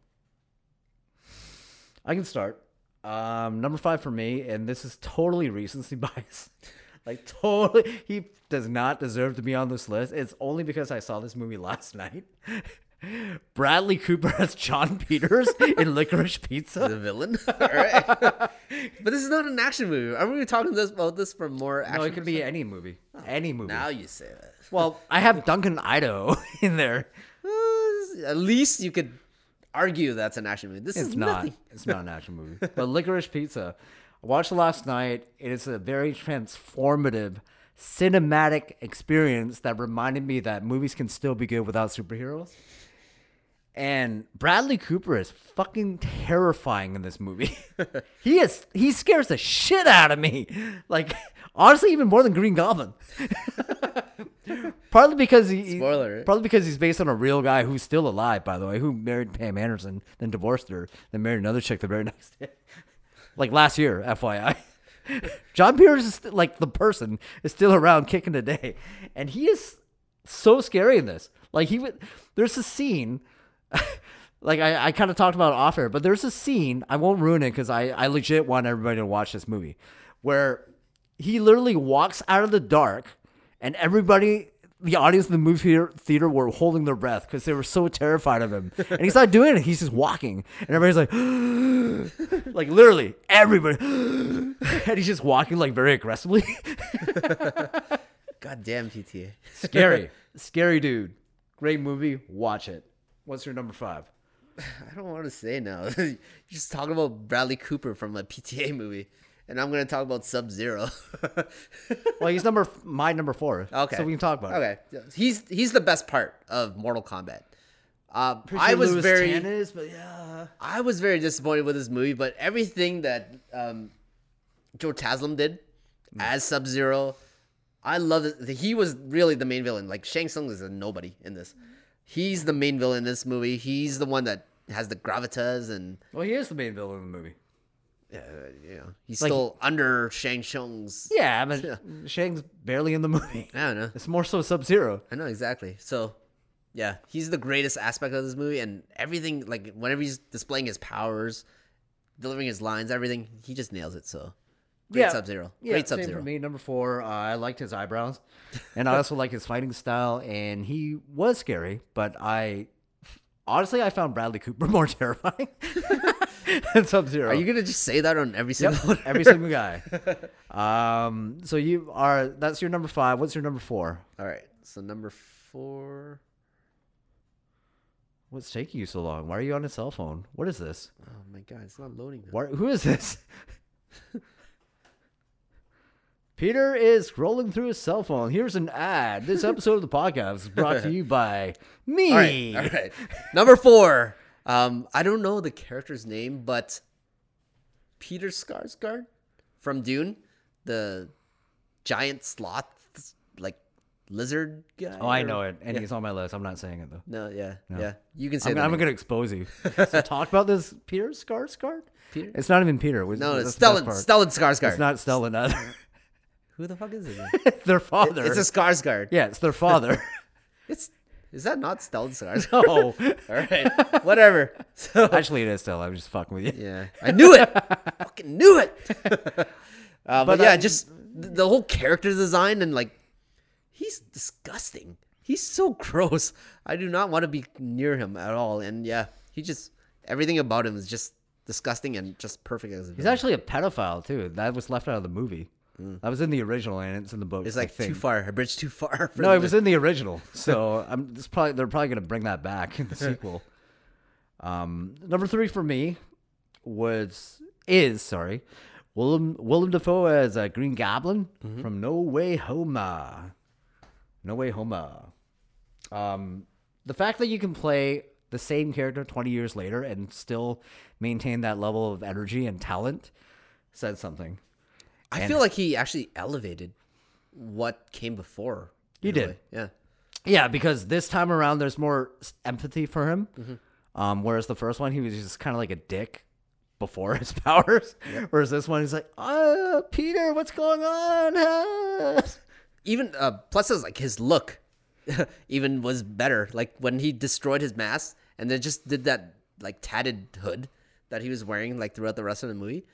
I can start. Um, number five for me, and this is totally recency [laughs] bias. like totally, he does not deserve to be on this list. It's only because I saw this movie [laughs] last night. [laughs] Bradley Cooper as Jon Peters in Licorice Pizza. The villain. [laughs] all right. [laughs] but this is not an action movie. Are we talking this about this for more action? No, it could be any movie. Any movie. Now you say that. Well, I have Duncan Idaho in there. Uh, at least you could argue that's an action movie. This It's is not. nothing. It's not an action movie. But Licorice Pizza, I watched it last night. It is a very transformative cinematic experience that reminded me that movies can still be good without superheroes. And Bradley Cooper is fucking terrifying in this movie. [laughs] he is he scares the shit out of me. Like honestly even more than Green Goblin. [laughs] Partly because he Spoiler. Probably because he's based on a real guy who's still alive, by the way, who married Pam Anderson, then divorced her, then married another chick the very next day. [laughs] like last year, FYI. John Pierce is st- like the person is still around kicking today, and he is so scary in this. Like he would, there's a scene, [laughs] like I, I kind of talked about it off air, but there's a scene. I won't ruin it because I, I legit want everybody to watch this movie, where he literally walks out of the dark, and everybody, the audience in the movie theater, theater were holding their breath because they were so terrified of him. And he's not doing it; he's just walking, and everybody's like, [gasps] like literally everybody, [gasps] and he's just walking like very aggressively. [laughs] God damn PTA. scary, [laughs] scary dude. Great movie. Watch it. What's your number five? [sighs] I don't want to say now. [laughs] You're just talking about Bradley Cooper from a PTA movie, and I'm gonna talk about Sub Zero. [laughs] Well, he's number my number four. okay, so we can talk about it. Okay, he's he's the best part of Mortal Kombat. Uh, I was Louis very but yeah. I was very disappointed with this movie, but everything that um, Joe Taslim did Mm. as Sub Zero, I love it. He was really the main villain. Like Shang Tsung is a nobody in this. He's the main villain in this movie. He's the one that has the gravitas and Well, he is the main villain in the movie. Yeah, you know he's Like- still under Shang Tsung's. Yeah, but Shang's barely in the movie. [laughs] I don't know. It's more so Sub Zero. I know exactly. So, yeah, he's the greatest aspect of this movie, and everything. Like whenever he's displaying his powers, delivering his lines, everything, he just nails it. So, great Yeah. Sub Zero. Yeah, Great Sub same for Zero. me. Number four, uh, I liked his eyebrows, and I also like his fighting style. And he was scary, but I honestly I found Bradley Cooper [laughs] more terrifying [laughs] than Sub Zero. Are you gonna just say that on every single one? every single [laughs] guy. Um, so you are that's your number five. What's your number four? All right. So number four. What's taking you so long? Why are you on a cell phone? What is this? Oh my god, it's not loading. Why, who is this? Peter is scrolling through his cell phone. Here's an ad. This episode of the podcast is brought to you by me. [laughs] All right. All right. number four. Um, I don't know the character's name, but Peter Skarsgård from Dune, the giant sloth, like lizard guy. Oh, I or- know it, and Yeah. he's on my list. I'm not saying it though. No, yeah, yeah. You can say I'm, that. I'm gonna expose you. [laughs] so talk about this Peter Skarsgård. Peter? It's not even Peter. Which- No, it's Stellan. Stellan Skarsgård. It's not Stellan either. [laughs] Who the fuck is [laughs] it? their father. it's a Skarsgård. yeah, it's their father. [laughs] It's is that not Stellan Skarsgård? [laughs] oh, All right, whatever. So actually, it is Stellan. I'm just fucking with you. yeah, I knew it. Fucking knew it. uh, but, But yeah, I- just the whole character design and like, he's disgusting. He's so gross. I do not want to be near him at all. And yeah, he just everything about him is just disgusting and just perfect as a He's actually a pedophile too. That was left out of the movie. That was in the original, and it's in the book. It's like too far, a bridge too far. [laughs] No, it was in the original. [laughs] So I'm it's probably they're probably gonna bring that back in the [laughs] sequel. Um, number three for me was is sorry, Willem Willem Dafoe as a Green Goblin from No Way Home. No Way Home. Um, the fact that you can play the same character 20 years later and still maintain that level of energy and talent says something. I feel like he actually elevated what came before. He did. way. Yeah. Yeah, because this time around there's more empathy for him. Um, whereas the first one he was just kind of like a dick before [laughs] his powers. Whereas this one he's like, "Uh, Peter, what's going on?" Ah." [laughs] even uh plus is like his look [laughs] even was better like when he destroyed his mask and then just did that like tatted hood that he was wearing like throughout the rest of the movie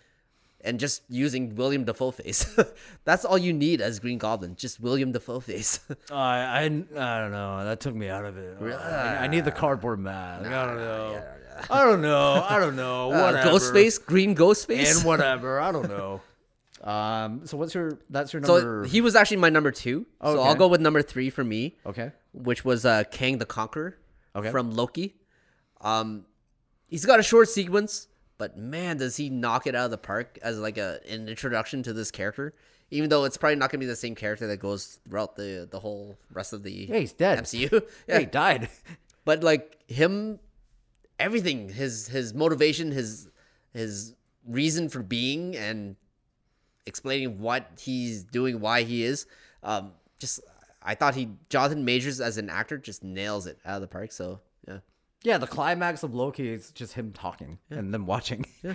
and just using Willem Dafoe face. [laughs] That's all you need as Green Goblin, just Willem Dafoe face. [laughs] I, I, I don't know. That took me out of it. Uh, I, I need the cardboard mask. I don't know. I don't know. I don't know. Uh, Whatever. ghost face, Green Ghost face. and [laughs] whatever. I don't know. Um. So what's your? That's your number. so he was actually my number two. So I'll go with number three for me. okay. which was uh, Kang the Conqueror Okay. from Loki. Um, he's got a short sequence, but man, does he knock it out of the park as like a an introduction to this character. Even though it's probably not gonna be the same character that goes throughout the the whole rest of the Yeah, he's dead. MCU. Yeah, [laughs] yeah, he died. but like him, everything his his motivation, his his reason for being, and explaining what he's doing, why he is. Um, just I thought he Jonathan Majors as an actor just nails it out of the park. So yeah. Yeah, the climax of Loki is just him talking and them watching. [laughs] Yeah.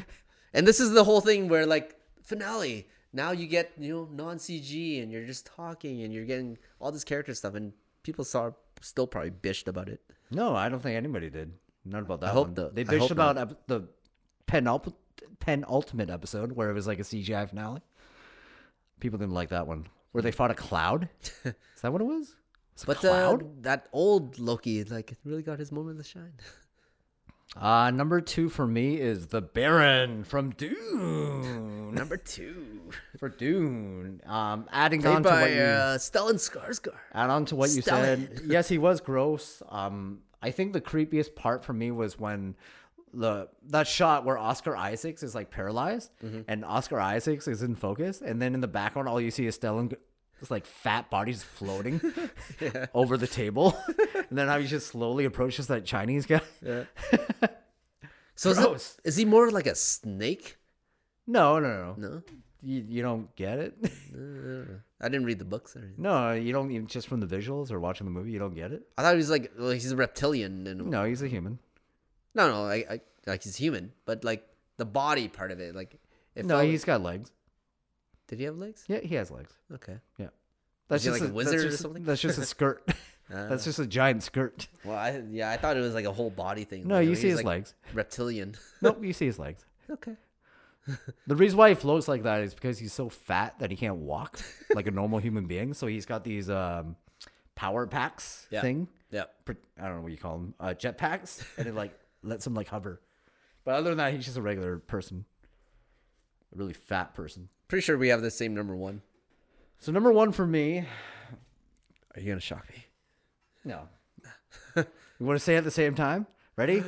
And this is the whole thing where like finale. Now you get you know non CG and you're just talking and you're getting all this character stuff and people saw still probably bitched about it. No, I don't think anybody did. Not about that I hope one. the- they I bitched hope about ep- the penultimate, penultimate episode where it was like a CGI finale. People didn't like that one. Where they fought a cloud. [laughs] Is that what it was? Was it But uh, cloud? that old Loki like really got his moment of shine. [laughs] Uh, number two for me is the Baron from Dune. Number two, [laughs] for Dune. Um, adding played on to by what you uh, Stellan Skarsgård. add on to what you said. [laughs] yes, he was gross. Um, I think the creepiest part for me was when the that shot where Oscar Isaacs is like paralyzed Mm-hmm. and Oscar Isaacs is in focus, and then in the background all you see is Stellan. This like fat body just floating [laughs] over the table, [laughs] and then how he just slowly approaches that Chinese guy. [laughs] So is, Gross. it, is he more like a snake? No, no, no, No, You, you don't get it. Uh, I didn't read the books or anything. no, you don't even just from the visuals or watching the movie. You don't get it. I thought he was like well, he's a reptilian and No, he's a human. no, no, I, I like he's human, but like the body part of it, like No, he's got legs. Did he have legs? Yeah, he has legs. Okay. Yeah. That's he just like a that's wizard or just- something? That's just a [laughs] skirt. Ah. [laughs] that's just a giant skirt. Well, I, yeah, I thought it was like a whole body thing. No, Like, you he's see his like legs. Reptilian. [laughs] Nope, you see his legs. okay. The reason why he floats like that is because he's so fat that he can't walk like a normal human being. So he's got these um, power packs Yeah. thing. Yeah. Pr- I don't know what you call them. Uh, jet packs, and it like lets him like hover. But other than that, he's just a regular person, a really fat person. Pretty sure we have the same number one. So number one for me, Are you gonna shock me? no. [laughs] you want to say it at the same time? Ready?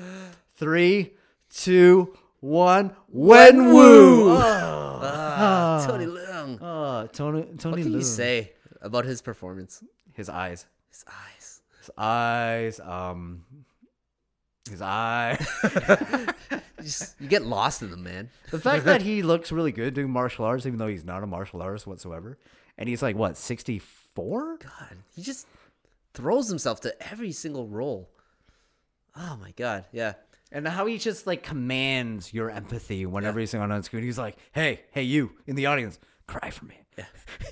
Three, two, one. Wenwu. Ah, Tony Leung. Oh, Tony. Tony. What can you say about his performance? His eyes. His eyes. His eyes. Um. His eyes. [laughs] You, just, you get lost in them, man. the fact that [laughs] he looks really good doing martial arts, even though he's not a martial artist whatsoever, and he's like what sixty four? God, he just throws himself to every single role. Oh my god, yeah. And how he just like commands your empathy whenever he's on on screen. He's like, "Hey, hey, you in the audience, cry for me." Yeah.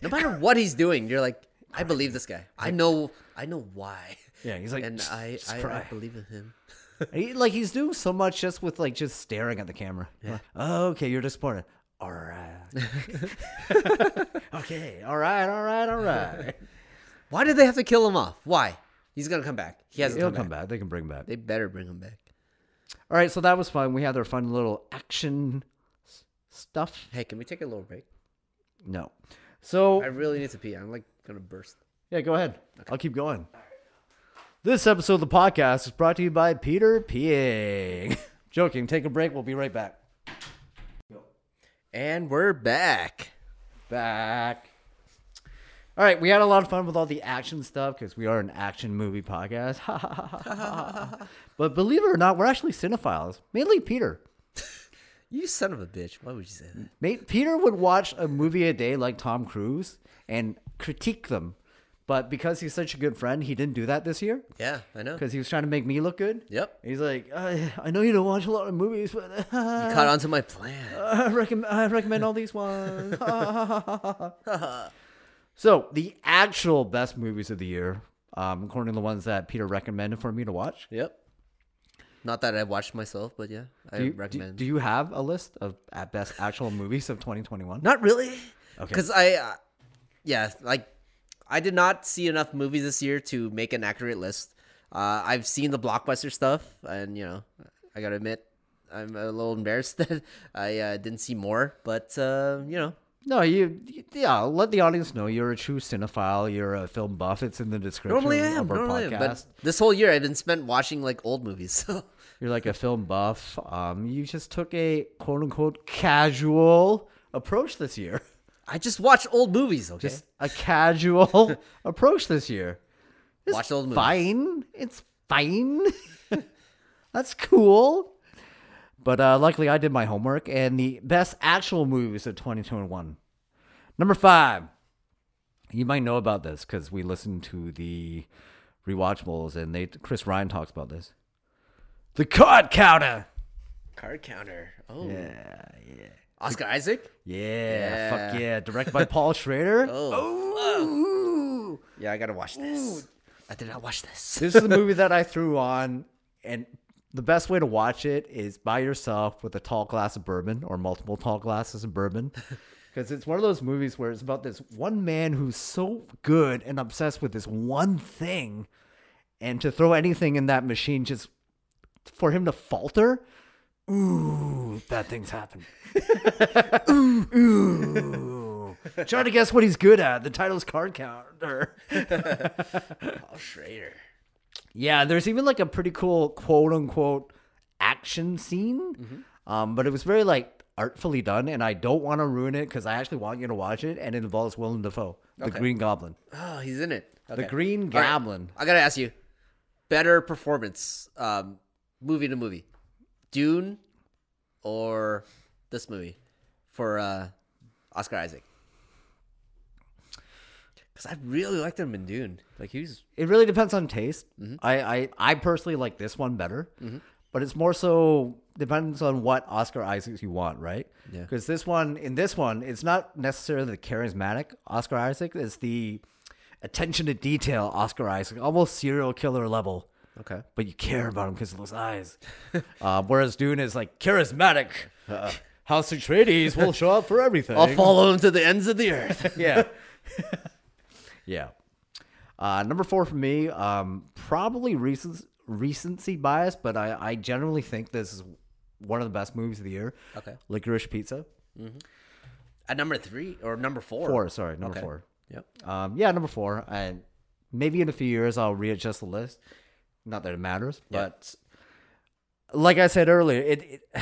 No matter what he's doing, you're like, I believe this guy. I know, I know why. Yeah, he's like, And "Just- I, I, I believe in him. He, like he's doing so much just with like just staring at the camera. Like, oh, okay, you're disappointed. All right. [laughs] okay. All right. All right. All right. [laughs] Why did they have to kill him off? Why? He's gonna come back. He hasn't He'll come, come back. back. They can bring him back. They better bring him back. All right. So that was fun. We had our fun little action stuff. Hey, can we take a little break? No. So I really need to pee. I'm like gonna burst. Yeah, go ahead. I'll keep going. This episode of the podcast is brought to you by Peter Peeing. [laughs] Joking. Take a break. We'll be right back. And we're back. Back. All right, we had a lot of fun with all the action stuff because we are an action movie podcast. [laughs] but believe it or not, we're actually cinephiles. Mainly Peter. [laughs] You son of a bitch. Why would you say that? Ma- Peter would watch a movie a day like Tom Cruise and critique them. But because he's such a good friend, he didn't do that this year Yeah, I know. because he was trying to make me look good. Yep. He's like, I, I know you don't watch a lot of movies, but [laughs] You caught on to my plan. [laughs] I recommend, I recommend all these ones. [laughs] so, the actual best movies of the year, um, according to the ones that Peter recommended for me to watch. Yep. Not that I watched myself, but yeah, I Do you, do, recommend. do you have a list of at best actual movies of 2021? Not really. Okay. Because I, uh, yeah, like I did not see enough movies this year to make an accurate list. Uh, I've seen the blockbuster stuff, and you know, I gotta admit, I'm a little embarrassed [laughs] that I uh, didn't see more. But uh, you know, No, you, yeah. Let the audience know you're a true cinephile. You're a film buff. It's in the description Normally I am. of our Normally I am. But this whole year I've been spent watching like old movies. [laughs] So You're like a film buff. Um, you just took a quote unquote casual approach this year. [laughs] I just watch old movies. Okay. Just a casual [laughs] approach this year. It's Watch old movies. fine. It's fine. [laughs] That's cool. But uh, luckily, I did my homework, and the best actual movies of 2021. Number five. You might know about this because we listened to the rewatchables, and they Chris Ryan talks about this. The Card Counter. Card counter. Oh. Yeah, yeah. Oscar Isaac. Yeah, fuck Yeah. yeah. Directed by Paul Schrader. [laughs] Oh. Ooh. Yeah, I gotta watch this. I did not watch this. [laughs] This is the [laughs] movie that I threw on, and the best way to watch it is by yourself with a tall glass of bourbon or multiple tall glasses of bourbon. Because it's one of those movies where it's about this one man who's so good and obsessed with this one thing, and to throw anything in that machine just for him to falter. Ooh, bad things happen. [laughs] ooh, ooh. Try to guess what he's good at. The title's card counter. [laughs] Oh, Schrader. Yeah, there's even like a pretty cool quote unquote action scene. Um, but it was very like artfully done, and I don't want to ruin it because I actually want you to watch it, and it involves Willem Dafoe, the Okay. Green Goblin. Oh, he's in it. The Green All right. Goblin. I gotta ask you, better performance, um, movie to movie, Dune, or this movie for uh, Oscar Isaac? Because I really liked him in Dune. Like he was. It really depends on taste. Mm-hmm. I, I I personally like this one better, but it's more so depends on what Oscar Isaacs you want, right? Yeah. Because this one, in this one, it's not necessarily the charismatic Oscar Isaac. It's the attention to detail Oscar Isaac, almost serial killer level. Okay. but you care about him because of those eyes. [laughs] uh, whereas Dune is like charismatic. House Atreides will show up for everything. I'll follow him to the ends of the earth. [laughs] yeah, [laughs] yeah. Uh, number four for me, um, probably recent, recency bias, but I, I generally think this is one of the best movies of the year. Okay. Licorice Pizza. At number three or number four? Four, sorry, number Okay. four. Yep. Um, yeah, number four, and maybe in a few years I'll readjust the list. Not that it matters, Yeah. but like I said earlier, it, it [sighs]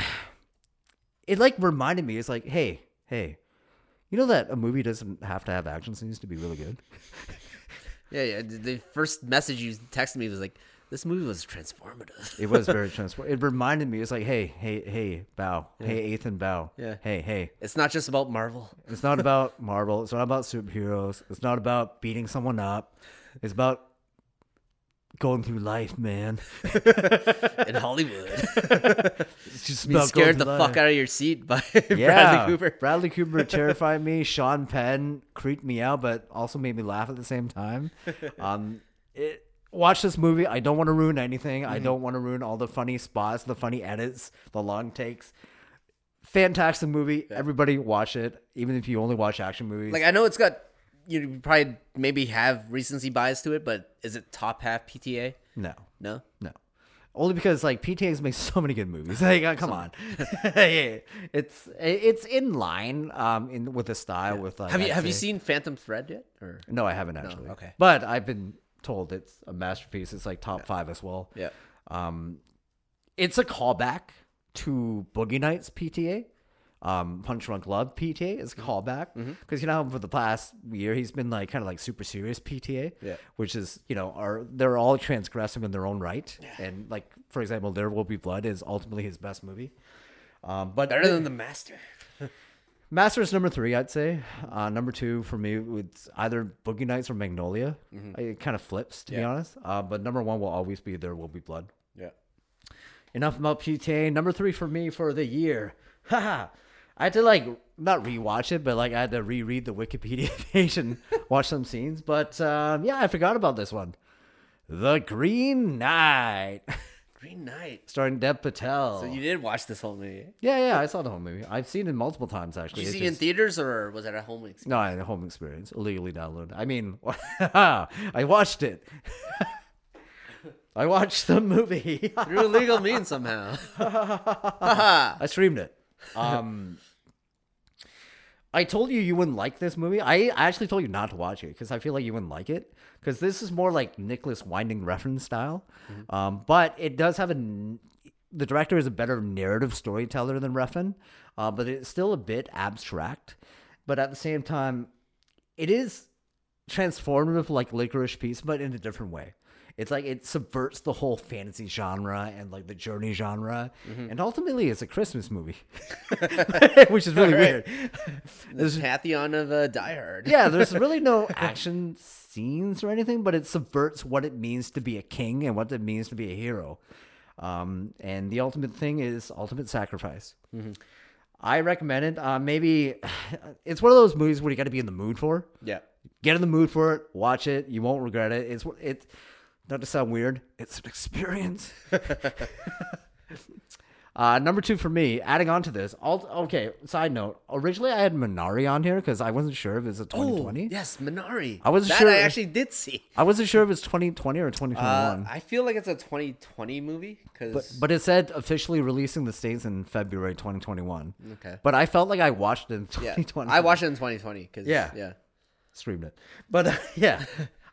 it like reminded me. It's like, hey, hey, you know that a movie doesn't have to have action scenes to be really good. [laughs] Yeah, yeah. The first message you texted me was like, "This movie was transformative." It was very [laughs] transformative. It reminded me. It's like, hey, hey, hey, bow, hey, Ethan, bow, Yeah. hey, hey. It's not just about Marvel. It's not about Marvel. It's not about superheroes. It's not about beating someone up. It's about going through life, man. [laughs] in Hollywood. [laughs] It's just about scared the through fuck out of your seat by [laughs] Yeah, Bradley Cooper. Bradley Cooper terrified me. Sean Penn creeped me out, but also made me laugh at the same time. Um, it, watch this movie. I don't want to ruin anything. Mm-hmm. I don't want to ruin all the funny spots, the funny edits, the long takes. Fantastic movie. Everybody watch it, even if you only watch action movies. Like I know it's got you probably maybe have recency bias to it, but is it top half PTA? no, No. no. Only because like PTA's makes so many good movies. [laughs] Like, uh, come on, [laughs] Yeah, it's it's in line um in with the style with like Have you have you seen Phantom Thread yet? Or No, I haven't actually. okay. But I've been told it's a masterpiece. It's like top five as well. yeah, Um, it's a callback to Boogie Nights PTA. Um, Punch Drunk Love PTA is a Mm-hmm. callback because you know for the past year he's been like kind of like super serious PTA, Yeah. which is you know are they're all transgressive in their own right, and like for example, There Will Be Blood is ultimately his best movie. Um, but better than the Master. [laughs] Master is number three, I'd say. Uh, number two for me, it's either Boogie Nights or Magnolia. It kind of flips, to be Mm-hmm. Honest. Uh, but number one will always be There Will Be Blood. Yeah. Enough about PTA. Number three for me for the year. [laughs] Haha. I had to like not rewatch it, but like I had to reread the Wikipedia [laughs] page and watch some scenes. But um, yeah, I forgot about this one. The Green Knight, [laughs] Green Knight. starring Dev Patel. So you did watch this whole movie? yeah, yeah, I saw the whole movie. I've seen it multiple times actually. Did you It's see it in just- theaters or was it at home? experience? No, I had a home experience, illegally downloaded. I mean, [laughs] I watched it. I watched the movie. Through legal means somehow. I streamed it. Um, I told you you wouldn't like this movie. I I actually told you not to watch it because I feel like you wouldn't like it because this is more like Nicolas Winding Refn style. Um, but it does have a. The director is a better narrative storyteller than Refn, uh, but it's still a bit abstract. But at the same time, it is transformative like Licorice Pizza, but in a different way. It's like it subverts the whole fantasy genre and like the journey genre, and ultimately it's a Christmas movie, [laughs] [laughs] which is really weird. The pantheon of uh, Die Hard. yeah, there's really no [laughs] action scenes or anything, but it subverts what it means to be a king and what it means to be a hero. Um, and the ultimate thing is ultimate sacrifice. I recommend it. Uh, maybe [sighs] it's one of those movies where you got to be in the mood for. Yeah. Get in the mood for it. Watch it. You won't regret it. It's it. Not to sound weird, it's an experience. [laughs] [laughs] Uh, number two for me, adding on to this. All, okay, side note. Originally, I had Minari on here because I wasn't sure if it's a 2020. yes, Minari. I wasn't that sure I actually did see. I wasn't sure if it's 2020 or Uh, 2021. I feel like it's a 2020 movie because but, but it said officially releasing the States in February 2021. okay. But I felt like I watched it in Yeah, 2020. I watched it in 2020 because Yeah. yeah. streamed it. But uh, [laughs] yeah,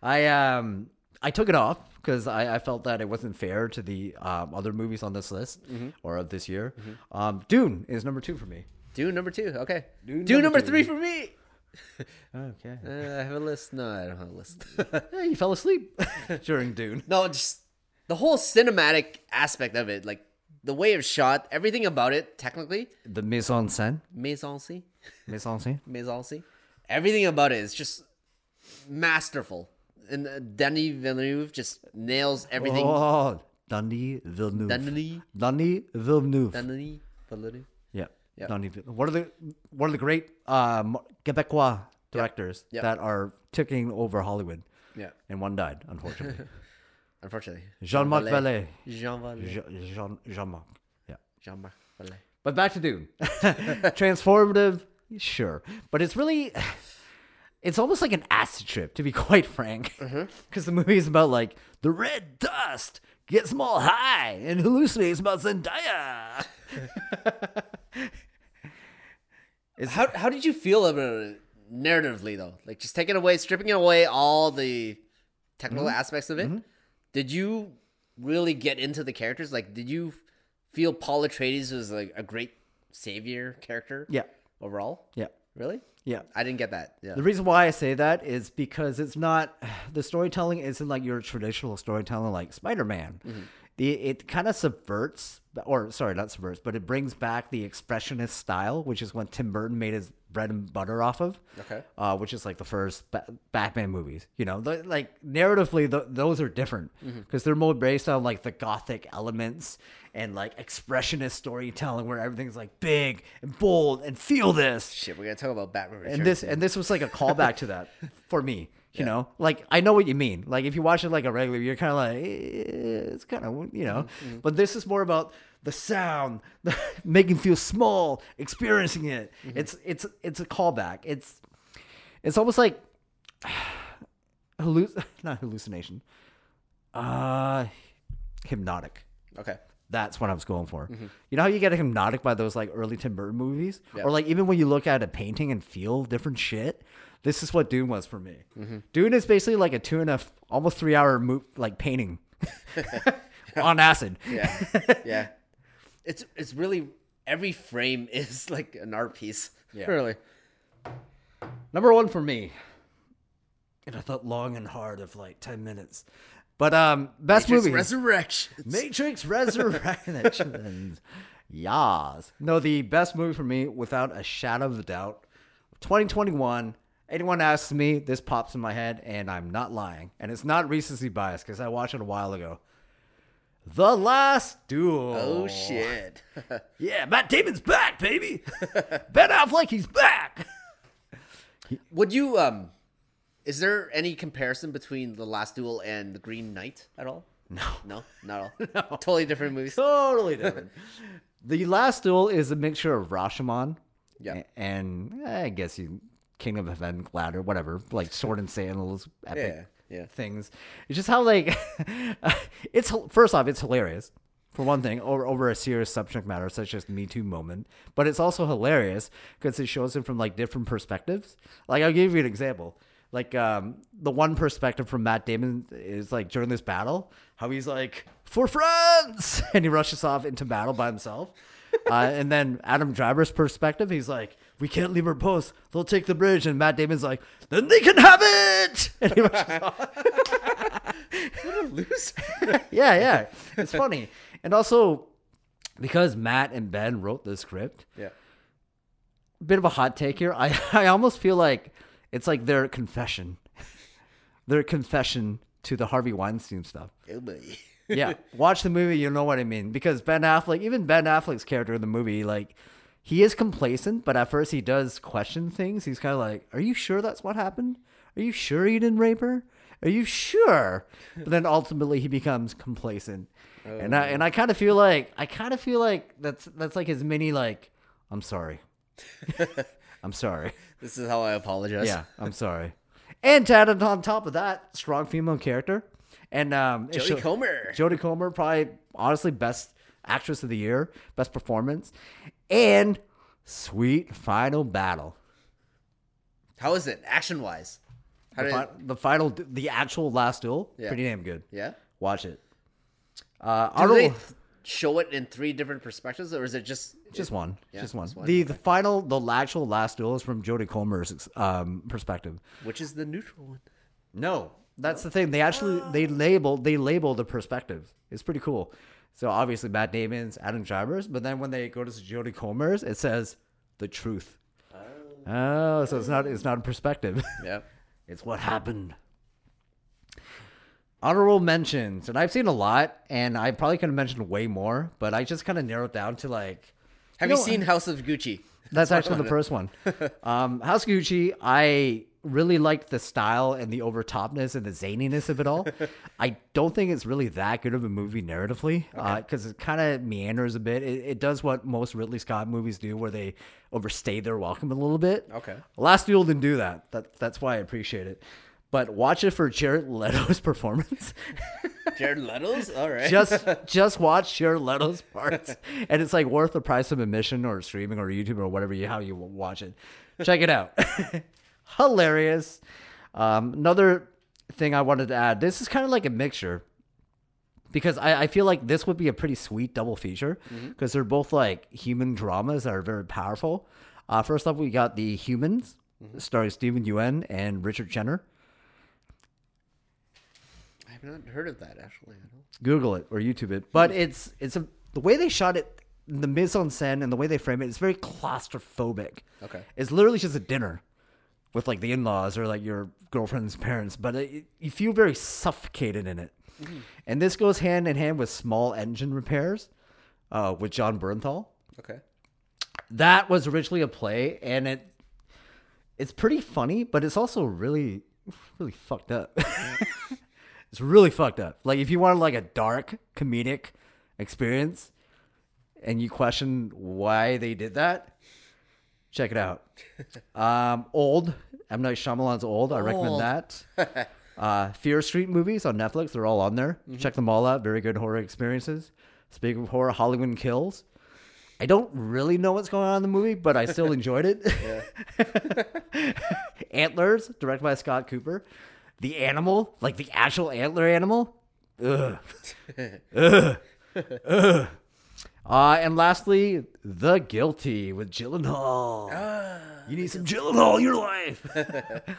I um I took it off because I, I felt that it wasn't fair to the um, other movies on this list Mm-hmm. or of this year. Um, Dune is number two for me. Dune number two. Okay. Dune Dune, number number, three for me. [laughs] Okay. Uh, I have a list. No, I don't have a list. [laughs] Yeah, you fell asleep [laughs] during Dune. no, just the whole cinematic aspect of it, like the way it's shot, everything about it, technically, The mise en scène. mise en scène, Mise en scène. mise en scène, everything about it is just masterful. And Danny Denis Villeneuve just nails everything. Oh, Dundee Villeneuve. Denis, Dundee Villeneuve. Denis Villeneuve. Yeah. Yep. Dundee Villeneuve. One of the one of the great um, Quebecois directors Yep. that are ticking over Hollywood, Yeah, and one died, unfortunately. [laughs] unfortunately. Jean-Marc Vallée. Jean Vallée. Jean Jean-Marc. Yeah. Jean-Marc Vallée. But back to Dune. [laughs] Transformative, sure, but it's really, it's almost like an acid trip, to be [laughs] quite frank, because the movie is about like the red dust gets them all high and hallucinates about Zendaya. [laughs] How how did you feel about it narratively though? Like just taking away, stripping away all the technical Mm-hmm. aspects of it. Did you really get into the characters? Like, did you feel Paul Atreides was like a great savior character? Yeah, Overall, yeah, really? yeah. I didn't get that. Yeah. The reason why I say that is because it's not [sighs] the storytelling isn't like your traditional storytelling like Spider-Man. Mm-hmm. The it kind of subverts or sorry, not subverts, but it brings back the expressionist style, which is what Tim Burton made his bread and butter off of. Okay. Uh, which is like the first ba- Batman movies. You know, the, like narratively, th those are different because they're more based on like the gothic elements and like expressionist storytelling, where everything's like big and bold and feel this Shit, we're gonna talk about Batman. and this and this was like a callback to that [laughs] for me you know? Like i know what you mean. Like if you watch it like a regular you're kind of like eh, it's kind of you know? But this is more about the sound the, [laughs] making feel small experiencing it. It's it's it's a callback. It's it's almost like [sighs] halluc- [laughs] not hallucination. Uh hypnotic. Okay. that's what I was going for. You know how you get hypnotic by those like early Tim Burton movies, Yeah. or like even when you look at a painting and feel different shit. This is what Dune was for me. Dune is basically like a two and a f- almost three hour mo- like painting [laughs] [laughs] on acid. Yeah. [laughs] yeah. It's it's really every frame is like an art piece. Yeah. Really. Number one for me, and I thought long and hard of like ten minutes, but um, best Matrix movie Resurrection. Matrix Resurrections. Yas. No, the best movie for me, without a shadow of a doubt, 2021. Anyone asks me, this pops in my head, and I'm not lying. And it's not recency bias because I watched it a while ago. The Last Duel. Oh shit. [laughs] Yeah, Matt Damon's back, baby. [laughs] ben Affleck, he's back. [laughs] Would you um is there any comparison between The Last Duel and The Green Knight at all? No. No, not at all. Totally different movies. Totally different. the Last Duel is a mixture of Rashomon Yeah. and eh, I guess you Kingdom of Heaven, Ladder, whatever, like sword and sandals, [laughs] epic Yeah, yeah. things. It's just how like [laughs] it's first off, it's hilarious. for one thing, over over a serious subject matter such as Me Too moment. But it's also hilarious because it shows him from like different perspectives. Like I'll give you an example. Like um, the one perspective from Matt Damon is like during this battle, how he's like for friends, [laughs] and he rushes off into battle by himself. Uh, and then Adam Driver's perspective, he's like, "We can't leave our post; they'll take the bridge." And Matt Damon's like, "Then they can have it." [laughs] And he rushes off. [laughs] Loose. [laughs] yeah, yeah, it's funny, and also because Matt and Ben wrote the script, yeah. bit of a hot take here. I I almost feel like it's like their confession, their confession to the Harvey Weinstein stuff. Oh yeah, watch the movie, you know what I mean. Because Ben Affleck, even Ben Affleck's character in the movie, like he is complacent, but at first he does question things. He's kind of like, "Are you sure that's what happened? Are you sure you didn't rape her? Are you sure?" But then ultimately he becomes complacent, and I and I kind of feel like I kind of feel like that's that's like his mini like, "I'm sorry, [laughs] I'm sorry." This is how I apologize. Yeah, I'm sorry. And to add on top of that, strong female character. And um, Jodie show- Comer. Jodie Comer, probably honestly best actress of the year, best performance, and sweet final battle. How is it action wise? How The, did? fi- the final, the actual last duel, Yeah. pretty damn good. yeah. Watch it. Uh, Do honorable- they th- show it in three different perspectives, or is it just just one, Yeah, just one. just one, The the final, the actual last duel is from Jodie Comer's um, perspective. Which is the neutral one? No, that's the thing. They actually they label they label the perspectives. It's pretty cool. So obviously Matt Damon's, Adam Driver's, but then when they go to Jodie Comer's, it says the truth. Oh, so it's not it's not a perspective. [laughs] Yeah. it's what happened. Honorable mentions, and I've seen a lot, and I probably could have mentioned way more, but I just kind of narrowed down to like Have You you, know- seen House of Gucci? that's actually the first one. [laughs] Um, House Gucci, I really liked the style and the overtopness and the zaniness of it all. [laughs] I don't think it's really that good of a movie narratively because uh, it kind of meanders a bit. It, it does what most Ridley Scott movies do, where they overstay their welcome a little bit. Okay. Last Duel didn't do that. That that's why I appreciate it. But watch it for Jared Leto's [laughs] performance. [laughs] Jared Leto's. All right. just just watch Jared Leto's parts, and it's like worth the price of admission or streaming or YouTube or whatever you how you watch it. Check it out, hilarious. Um, another thing I wanted to add: this is kind of like a mixture because I, I feel like this would be a pretty sweet double feature because they're both like human dramas that are very powerful. Uh, first up, we got the Humans, starring Steven Yeun and Richard Jenner. I have not heard of that actually. I don't. Google it or YouTube it. But it's it's a the way they shot it, the mise en scène and the way they frame it is very claustrophobic. Okay. It's literally just a dinner with like the in-laws or like your girlfriend's [laughs] parents, but it, you feel very suffocated in it. And this goes hand in hand with small engine repairs uh, with Jon Bernthal. Okay. That was originally a play, and it it's pretty funny, but it's also really really fucked up. [laughs] it's really fucked up. Like if you want like a dark comedic experience, and you question why they did that, check it out. um, old M Night Shyamalan's old. I recommend Old. that. [laughs] Uh, Fear Street movies on Netflix. They're all on there. Check them all out. Very good horror experiences. Speaking of horror, Halloween Kills. I don't really know what's going on in the movie, but I still [laughs] enjoyed it. [laughs] Antlers, directed by Scott Cooper. The animal, like the actual antler animal. Ugh. Ugh. Ugh. Uh, and lastly, The Guilty with Gyllenhaal. you need some Gyllenhaal in your life.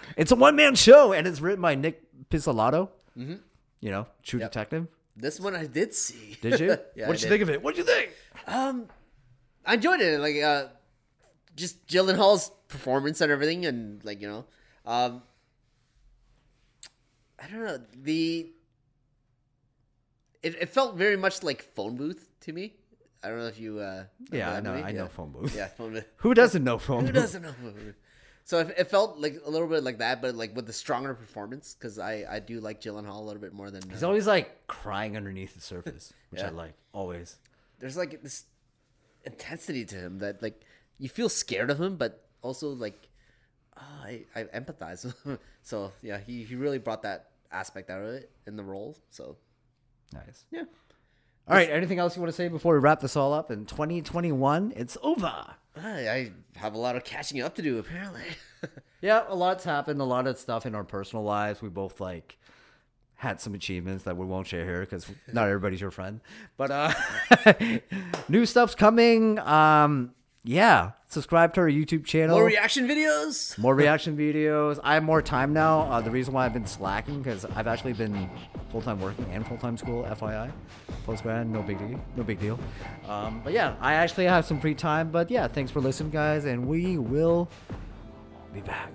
[laughs] it's a one man show, and it's written by Nic Pizzolatto. Mm-hmm. You know, True Detective. This one I did see. Did you? [laughs] Yeah, what did you think of it? What did you think? Um, I enjoyed it. Like, uh, just Gyllenhaal's performance and everything, and like you know, um, I don't know the. It, it felt very much like phone booth to me. I don't know if you. Uh, Yeah, I know. movie? I yeah. know phone booth. Yeah, phone booth. [laughs] Who doesn't know phone [laughs] Who booth? doesn't know phone booth? So it, it felt like a little bit like that, but like with the stronger performance, because I I do like Gyllenhaal a little bit more than. He's Uh, always like crying underneath the surface, [laughs] which I like. Always. there's like this intensity to him that like you feel scared of him, but also like ah, I I empathize with him. So yeah, he he really brought that aspect out of it in the role. So Nice. yeah, All right. Anything else you want to say before we wrap this all up? In 2021, it's over. I, I have a lot of catching up to do apparently. [laughs] Yeah, a lot's happened. A lot of stuff in our personal lives. We both like had some achievements that we won't share here because not everybody's your friend. But uh, [laughs] new stuff's coming. Um, yeah, subscribe to our YouTube channel. More reaction videos. more reaction videos. I have more time now. Uh, the reason why I've been slacking because I've actually been full time working and full time school. FYI, post grad, no big deal. No big deal. Um, but yeah, I actually have some free time. But yeah, thanks for listening, guys, and we will be back.